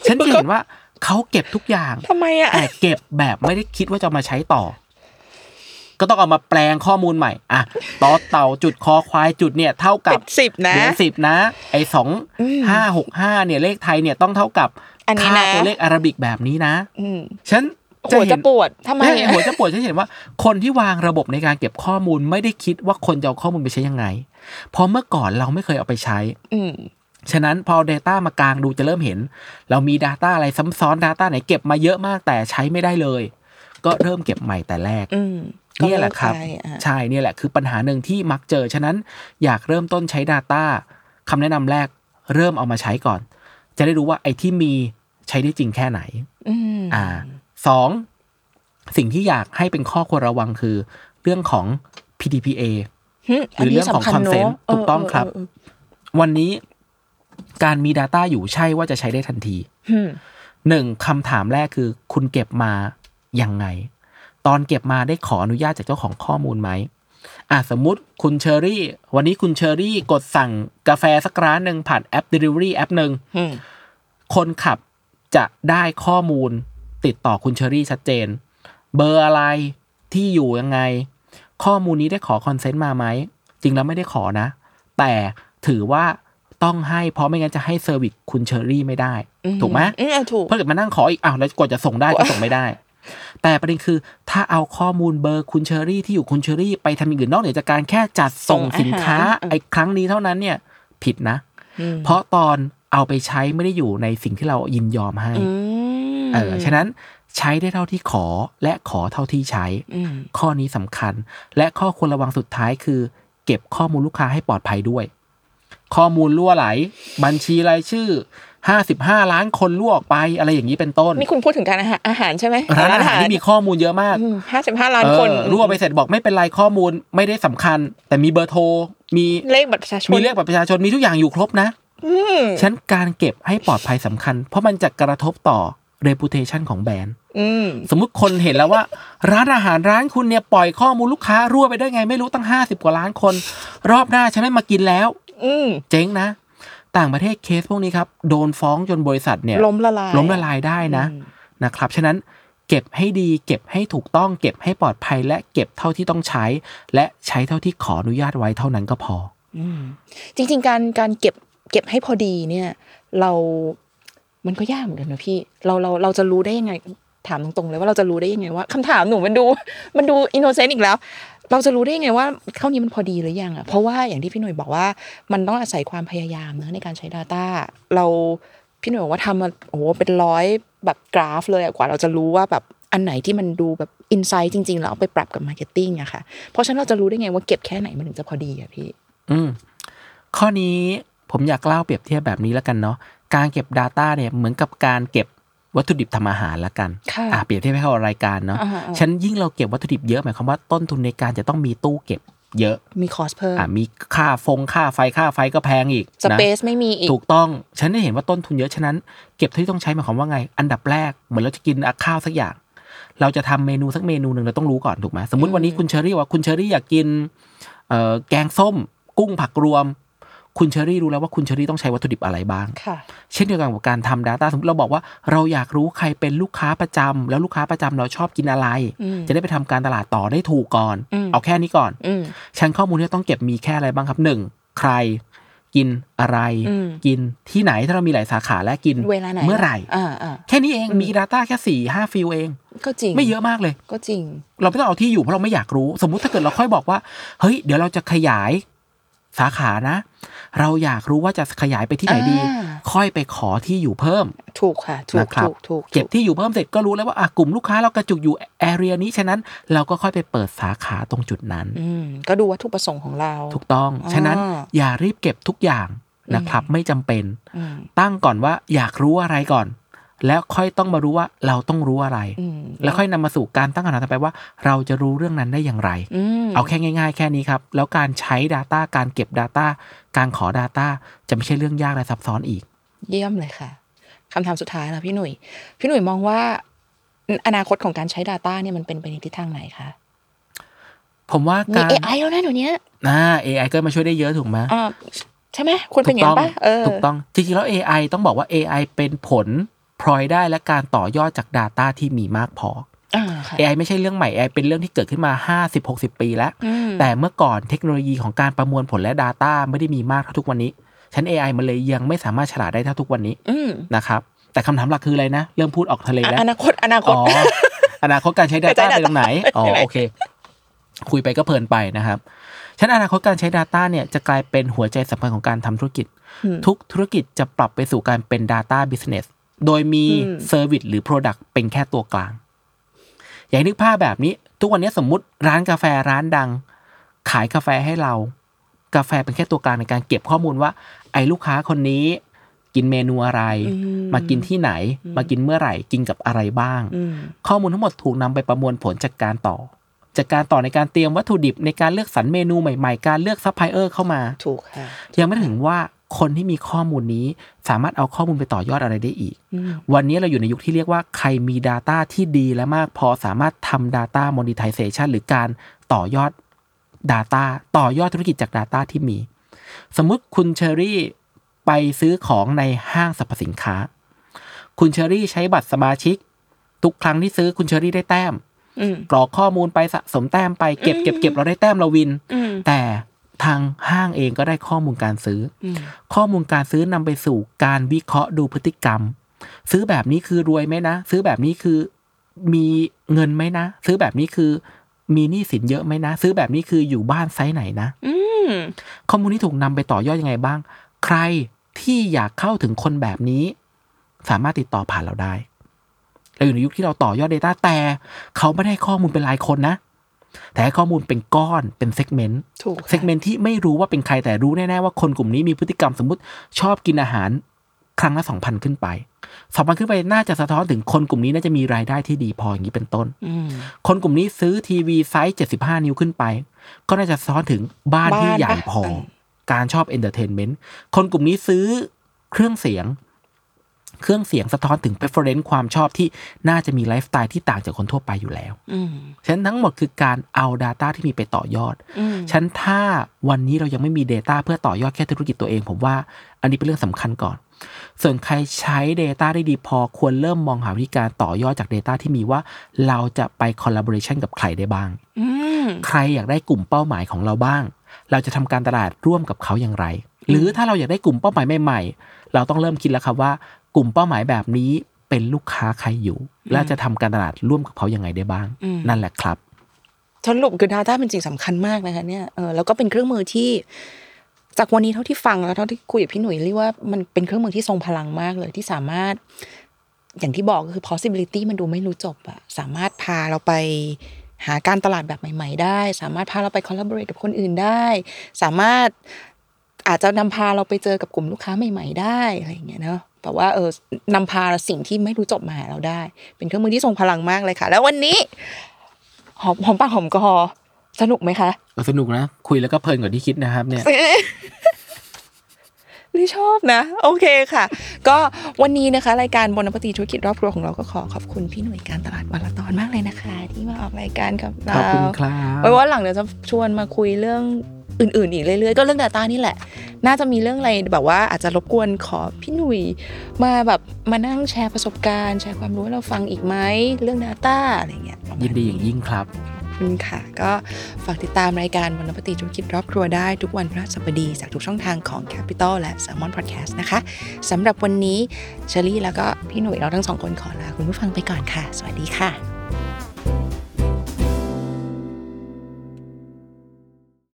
S3: ฉันจะเห็นว่าเขาเก็บทุกอย่าง
S2: ทำไมอะ
S3: แต่เก็บแบบไม่ได้คิดว่าจะเอามาใช้ต่อ ก็ต้องเอามาแปลงข้อมูลใหม่อะต่อเต่าจุดคอควายจุดเนี่ย เท่ากับ
S2: เป็นสิบนะ
S3: เหรียญสิบนะ ไอ้สอง
S2: อืม
S3: ห้าหกห้าเนี่ยเลขไทยเนี่ยต้องเท่ากับ
S2: อันนี้
S3: ค่า
S2: นะ
S3: ตัวเลขอาราบิกแบบนี้นะ
S2: อืม
S3: ฉัน
S2: หัว
S3: เห็
S2: จะ
S3: น
S2: ปวดทำไม
S3: ใช่
S2: อะ
S3: หัวจะปวดฉันเห็นว่า คนที่วางระบบในการเก็บข้อมูลไม่ได้คิดว่าคนจะเอาข้อมูลไปใช้ยังไง เพราะเมื่อก่อนเราไม่เคยเอาไปใช้
S2: อืม
S3: ฉะนั้นพอ Data มากลางดูจะเริ่มเห็น เรามี Data อะไรซ้ำซ้อน Data ไหนเก็บมาเยอะมากแต่ใช้ไม่ได้เลย ก็เริ่มเก็บใหม่แต่แรก
S2: อืม
S3: เนี่ยแหละครับ
S2: ก็เลิกใช้อะ
S3: ใช่เนี่ยแหละคือปัญหาหนึ่งที่มักเจอ ฉะนั้นอยากเริ่มต้นใช้ Data คำแนะนำแรกเริ่มเอามาใช้ก่อน จะได้รู้ว่าไอ้ที่มีใช้ได้จริงแค่ไหน
S2: อืม
S3: อ่า สองสิ่งที่อยากให้เป็นข้อควรระวังคือ เรื่องของ PDPA
S2: หึ
S3: หรือเรื่องของ
S2: นนี้สำคัญ
S3: consent
S2: เนะ
S3: ถูกต้องครับ
S2: เเเวั
S3: นนี้การมี Data อยู่ใช่ว่าจะใช้ได้ทันที
S2: อืม
S3: หนึ่งคำถามแรกคือ คุณเก็บมายังไง ตอนเก็บมาได้ขออนุญาตจากเจ้าของข้อมูลไหมอะสมมุติคุณเชอรี่ วันนี้คุณเชอรี่กดสั่งกาแฟสักร้านหนึ่งผ่านแอป Delivery แอปหนึ่ง
S2: อืม
S3: คนขับจะได้ข้อมูล ติดต่อคุณเชอรี่ชัดเจน เบอร์อะไรที่อยู่ยังไง ข้อมูลนี้ได้ขอ consent มาไหม จริงแล้วไม่ได้ขอนะ แต่ถือว่าต้องให้เพราะไม่งั้นจะให้ service คุณเชอรี่ไม่ได้ ถูกไหม
S2: อืมอะถูก
S3: เพราะเกิดมานั่งขออีกอ้าวแล้วกว่าจะส่งได้ก็ส่งไม่ได้ แต่ประเด็นคือถ้าเอาข้อมูลเบอร์คุณเชอรี่ที่อยู่คุณเชอรี่ไปทำอย่างอื่นนอกเหนือจากการแค่จัดส่งสินค้า
S2: ส่งอาหาร
S3: ไอ้ครั้งนี้เท่านั้นเนี่ยผิดนะ
S2: อืม
S3: เพราะตอนเอาไปใช้ไม่ได้อยู่ในสิ่งที่เรายินยอมให้
S2: อืม
S3: เออฉะนั้นใช้ได้เท่าที่ขอและขอเท่าที่ใช้
S2: อืม
S3: ข้อนี้สำคัญ และข้อควรระวังสุดท้ายคือ เก็บข้อมูลลูกค้าให้ปลอดภัยด้วย ข้อมูลรั่วไหล บัญชีรายชื่อ55ล้านคนรั่วออกไปอะไรอย่างนี้เป็นต้น
S2: นี่คุณพูดถึงการอาหารอาหารใช่ไหม
S3: ร้านอาหารที่มีข้อมูลเยอะมาก
S2: ห้าสิบห้าล้าน
S3: เออ
S2: คน
S3: รั่วไปเสร็จบอกไม่เป็นไรข้อมูลไม่ได้สำคัญ แต่มีเบอร์โทรมี
S2: เลขบัตรประชาชน
S3: มีเลขบัตรประชาชนมีทุกอย่างอยู่ครบนะ
S2: อืม
S3: ฉะนันการเก็บให้ปลอดภัยสำคัญ เพราะมันจะกระทบต่อ reputation ของแบรนด์
S2: อืม
S3: สมมุติคนเห็นแล้วว่า ร้านอาหารร้านคุณเนี่ยปล่อยข้อมูลลูกค้ารั่วไปได้ไงไม่รู้ตั้ง50กว่าล้านคน รอบหน้าฉันไม่มากินแล้ว
S2: อืม
S3: เจ๊งนะ ต่างประเทศเคสพวกนี้ครับโดนฟ้องจนบริษัทเนี่ย
S2: ล้มละลาย
S3: ล้มละลายได้นะ
S2: อืม
S3: นะครับฉะนั้นเก็บให้ดี เก็บให้ถูกต้อง เก็บให้ปลอดภัย และเก็บเท่าที่ต้องใช้ และใช้เท่าที่ขออนุญาตไว้เท่านั้นก็พอ
S2: อืมจริง ๆ การการเก็บเก็บให้พอดีเนี่ย เรา มันก็ยากเหมือนกันนะพี่ เราเราเราจะรู้ได้ยังไง ถามตรงๆเลยว่าเราจะรู้ได้ยังไงว่าคำถามหนูมันดู มันดู innocent อีกแล้ว เราจะรู้ได้ยังไงว่าเท่านี้มันพอดีหรือยังอะเพราะว่าอย่างที่พี่หนุ่ยบอกว่ามันต้องอาศัยความพยายามนะในการใช้ Data เราพี่หนุ่ยบอกว่าทำมาโอ้โหเป็นร้อยแบบกราฟ เลยอะกว่าเราจะรู้ว่าแบบอันไหนที่มันดูแบบ insight จริงๆแล้วเอาไปปรับกับ marketing อะค่ะ เพราะฉะนั้นเราจะรู้ได้ไงว่าเก็บแค่ไหนมันถึงจะพอดีอะพี่
S3: อืมข้อนี้ผมอยากเล่าเปรียบเทียบแบบนี้แล้วกันเนาะ การเก็บ Data เนี่ยเหมือนกับการเก็บวัตถุดิบทำอาหารละกัน
S2: ค่ะ
S3: อะเปรียบเทียบให้เข้ารายการเนาะ
S2: อ่าๆ
S3: ฉันยิ่งเราเก็บวัตถุดิบเยอะหมายความว่าต้นทุนในการจะต้องมีตู้เก็บเยอะ
S2: มีคอสเพิ่ม
S3: อะมีค่าฟงค่าไฟค่าไฟก็แพงอีก
S2: ส
S3: นะ
S2: เปซไม่มีอีก
S3: ถูกต้อง ฉันได้เห็นว่าต้นทุนเยอะ ฉะนั้น เก็บเท่าที่ต้องใช้หมายความว่าไง อันดับแรก เหมือนเราจะกินอะข้าวสักอย่าง เราจะทำเมนูสักเมนูหนึ่งเราต้องรู้ก่อนถูกไหมสมมติวันนี้คุณเชอรี่ว่าคุณเชอรี่อยากกินเอ่อแกงส้ม กุ้งผักรวม คุณเชอรี่รู้แล้วว่าคุณเชอรี่ต้องใช้วัตถุดิบอะไรบ้าง
S2: ค่ะ
S3: เช่นเดียวกันกับการทำ Data สมมติเราบอกว่าเราอยากรู้ใครเป็นลูกค้าประจำแล้วลูกค้าประจำเราชอบกินอะไร
S2: อืม
S3: จะได้ไปทำการตลาดต่อได้ถูกก่อน
S2: อืม
S3: เอาแค่นี้ก่อน
S2: อืม
S3: ฉะนั้นข้อมูลที่ต้องเก็บมีแค่อะไรบ้างครับหนึ่งใครกินอะไร
S2: อืม
S3: กินที่ไหนถ้าเรามีหลายสาขาและกิน
S2: เวลาไหน
S3: เมื่อไหร่
S2: อ่าอ่า
S3: แค่นี้เองมี Data แค่สี่ห้า field เอง
S2: ก็จริง
S3: ไม่เยอะมากเลย
S2: ก็จริง
S3: เราไม่ต้องเอาที่อยู่เพราะเราไม่อยากรู้ สมมุติถ้าเกิดเราค่อยบอกว่า เฮ้ย เดี๋ยวเราจะขยายสาขานะ เราอยากรู้ว่าจะขยายไปที่ไหนดี
S2: อ่า
S3: ค่อยไปขอที่อยู่เพิ่ม
S2: ถูกค่ะถูก
S3: นะครับ
S2: ถูกถูก
S3: เก็บที่อยู่เพิ่มเสร็จก็รู้แล้วว่าอะกลุ่มลูกค้าเรากระจุกอยู่แอเรียนี้ฉะนั้นเราก็ค่อยไปเปิดสาขาตรงจุดนั้น
S2: อืมก็ดูวัตถุประสงค์ของเรา
S3: ถูกต้อง
S2: อ่า
S3: ฉะนั้นอย่ารีบเก็บทุกอย่างนะครับ ไม่จำเป็น
S2: อืม
S3: ตั้งก่อนว่าอยากรู้อะไรก่อน แล้วค่อยต้องมารู้ว่าเราต้องรู้อะไร
S2: อืม
S3: แล้วค่อยนำมาสู่การตั้งคำถามต่อไปว่า เราจะรู้เรื่องนั้นได้อย่างไร
S2: อืม
S3: เอาแค่ง่าย ๆ แค่นี้ครับ แล้วการใช้ Data การเก็บ Data การขอ Data จะไม่ใช่เรื่องยากและซับซ้อนอีก
S2: เยี่ยมเลยค่ะคำถามสุดท้ายแล้วพี่หนุ่ยพี่หนุ่ยมองว่า อนาคตของการใช้ Data เนี่ยมันเป็นไปในทิศทางไหนคะ
S3: ผมว่า
S2: มี
S3: การ
S2: AI แล้วนะเดี๋ยวนี้
S3: อ่า AI ก็มาช่วยได้เยอะถูกไหม
S2: อ่าใช่ไหมควรเป็นอย่างนั้นปะเออ
S3: ถูกต้องจริงๆแล้ว AI ต้องบอกว่า AI เป็นผล พลอยได้และการต่อยอดจาก Data ที่มีมากพอ
S2: อ่าค่ะ
S3: AI ไม่ใช่เรื่องใหม่ AI เป็นเรื่องที่เกิดขึ้นมา 50-60 ปีแล้ว
S2: อืม
S3: แต่เมื่อก่อนเทคโนโลยีของการประมวลผลและ Data ไม่ได้มีมากเท่าทุกวันนี้ฉัน AI มันเลยยังไม่สามารถฉลาดได้เท่าทุกวันนี้
S2: อืม
S3: นะครับแต่คำถามหลักคืออะไรนะ เริ่มพูดออกทะเลแล้ว
S2: อนาคตอนาคต
S3: อ๋ออนาคตการใช้
S2: กระ
S3: Data
S2: จาย
S3: ไปตรงไหนอ๋อ
S2: ไปไหน
S3: โอเค คุยไปก็เพลินไปนะครับฉะนั้นอนาคตการใช้ Data เนี่ยจะกลายเป็นหัวใจสำคัญของการทำธุรกิจ
S2: อืม
S3: ทุกธุรกิจจะปรับไปสู่การเป็น Data Business โดยมี
S2: อืม
S3: Service หรือ Product เป็นแค่ตัวกลาง อย่างนึกภาพแบบนี้ ทุกวันนี้สมมุติร้านกาแฟร้านดัง ขายกาแฟให้เรา กาแฟเป็นแค่ตัวกลางในการเก็บข้อมูลว่า ไอ้ลูกค้าคนนี้ กินเมนูอะไร
S2: อืม
S3: มากินที่ไหน มากินเมื่อไหร่ กินกับอะไรบ้าง
S2: อืม
S3: ข้อมูลทั้งหมดถูกนำไปประมวลผลจากการต่อ จากการต่อในการเตรียมวัตถุดิบในการเลือกสรรเมนูใหม่ๆ การเลือกซัพพลายเออร์เข้ามา
S2: ถูกค่ะ
S3: ยังไม่ถึงว่า คนที่มีข้อมูลนี้สามารถเอาข้อมูลไปต่อยอดอะไรได้อีก
S2: อืม
S3: วันนี้เราอยู่ในยุคที่เรียกว่าใครมี Data ที่ดีและมากพอสามารถทำ Data monetization หรือการต่อยอด Data ต่อยอดธุรกิจจาก Data ที่มี สมมุติคุณเชอรี่ไปซื้อของในห้างสรรพสินค้า คุณเชอรี่ใช้บัตรสมาชิก ทุกครั้งที่ซื้อคุณเชอรี่ได้แต้ม
S2: อืม
S3: กรอกข้อมูลไปสะสมแต้มไปเก็บเก็บเก็บเราได้แต้มเราวิน
S2: อืม
S3: แต่ ทางห้างเองก็ได้ข้อมูลการซื้ออ
S2: อืม
S3: ข้อมูลการซื้อนำไปสู่การวิเคราะห์ดูพฤติกรรม ซื้อแบบนี้คือรวยไหมนะ ซื้อแบบนี้คือมีเงินไหมนะ ซื้อแบบนี้คือมีหนี้สินเยอะไหมนะ ซื้อแบบนี้คืออยู่บ้านไซส์ไหนนะ
S2: อืม
S3: ข้อมูลนี้ถูกนำไปต่อยอดยังไงบ้าง ใครที่อยากเข้าถึงคนแบบนี้ สามารถติดต่อผ่านเราได้เราอยู่ในยุคที่เราต่อยอด Data แต่เขาไม่ได้ให้ข้อมูลเป็นรายคนนะ แต่ให้ข้อมูลเป็นก้อนเป็น segment
S2: ถูกค่ะ
S3: segment ที่ไม่รู้ว่าเป็นใครแต่รู้แน่ๆว่าคนกลุ่มนี้มีพฤติกรรมสมมติชอบกินอาหารครั้งละสองพันขึ้นไปสองพันขึ้นไปน่าจะสะท้อนถึงคนกลุ่มนี้น่าจะมีรายได้ที่ดีพออย่างนี้เป็นต้น
S2: อืม
S3: คนกลุ่มนี้ซื้อทีวีไซส์75นิ้วขึ้นไป ก็น่าจะสะท้อนถึงบ้านที่
S2: บ้าน
S3: ใหญ่
S2: ปะ
S3: พอ
S2: อืม
S3: การชอบ entertainment คนกลุ่มนี้ซื้อเครื่องเสียง เครื่องเสียงสะท้อนถึง preference ความชอบที่น่าจะมีไลฟ์สไตล์ที่ต่างจากคนทั่วไปอยู่แล้ว
S2: อืม
S3: ฉะนั้นทั้งหมดคือการเอา Data ที่มีไปต่อยอด
S2: อืม
S3: ฉะนันถ้าวันนี้เรายังไม่มี Data เพื่อต่อยอดแค่ธุรกิจตัวเอง ผมว่าอันนี้เป็นเรื่องสำคัญก่อน ส่วนใครใช้ Data ได้ดีพอควรเริ่มมองหาวิธีการต่อยอดจาก Data ที่มีว่าเราจะไป collaboration กับใครได้บ้าง
S2: อืม
S3: ใครอยากได้กลุ่มเป้าหมายของเราบ้าง เราจะทำการตลาดร่วมกับเขาอย่างไร หรือถ้าเราอยากได้กลุ่มเป้าหมายใหม่ๆเราต้องเริ่มคิดแล้วครับว่า กลุ่มเป้าหมายแบบนี้เป็นลูกค้าใครอยู่ และจะทำการตลาดร่วมกับเขายังไงได้บ้าง
S2: อืม
S3: นั่นแหละครับ
S2: สรุปคือ Data เป็นสิ่งสำคัญมากนะคะเนี่ยเออแล้วก็เป็นเครื่องมือที่ จากวันนี้เท่าที่ฟังแล้วเท่าที่คุยกับพี่หนุ่ยเรียกว่ามันเป็นเครื่องมือที่ทรงพลังมากเลยที่สามารถ อย่างที่บอกก็คือ possibility มันดูไม่รู้จบอะสามารถพาเราไปหาการตลาดแบบใหม่ ๆ ได้ สามารถพาเราไป collaborate กับคนอื่นได้ สามารถอาจจะนำพาเราไปเจอกับกลุ่มลูกค้าใหม่ ๆ ได้อะไรอย่างเงี้ยเนาะ แต่ว่าเออนำพาสิ่งที่ไม่รู้จบมาหาเราได้ เป็นเครื่องมือที่ทรงพลังมากเลยค่ะ แล้ววันนี้หอมหอมปากหอมคอสนุกไหมคะ
S3: ก็สนุกนะ คุยแล้วก็เพลินกว่าที่คิดนะครับ เนี่ย
S2: ลี่ชอบนะ โอเคค่ะ ก็วันนี้นะคะ รายการบนนปฏิธุรกิจรอบครัวของเราก็ขอขอบคุณพี่หน่วยการตลาดวันละตอนมากเลยนะคะ ที่มาออกรายการกับเรา
S3: ขอบคุณครับ
S2: ไว้ว่าหลังเดี๋ยวจะชวนมาคุยเรื่อง อื่นๆ อีกเรื่อยๆ ก็เรื่อง Data นี่แหละ น่าจะมีเรื่องอะไรแบบว่าอาจจะรบกวนขอพี่หนุ่ยมาแบบมานั่งแชร์ประสบการณ์ แชร์ความรู้ให้เราฟังอีกไหมเรื่อง Data อะไรเงี้ยประมาณ
S3: ยินดีอย่างยิ่งครับ
S2: ขอบคุณค่ะ ก็ฝากติดตามรายการวรรณปฏิธุรกิจรอบครัวได้ทุกวันพฤหัสบดี จากทุกช่องทางของ Capital และ Salmon Podcast นะคะสำหรับวันนี้เชอรี่แล้วก็พี่หนุ่ยเราทั้งสองคนขอลาคุณผู้ฟังไปก่อนค่ะ สวัสดีค่ะ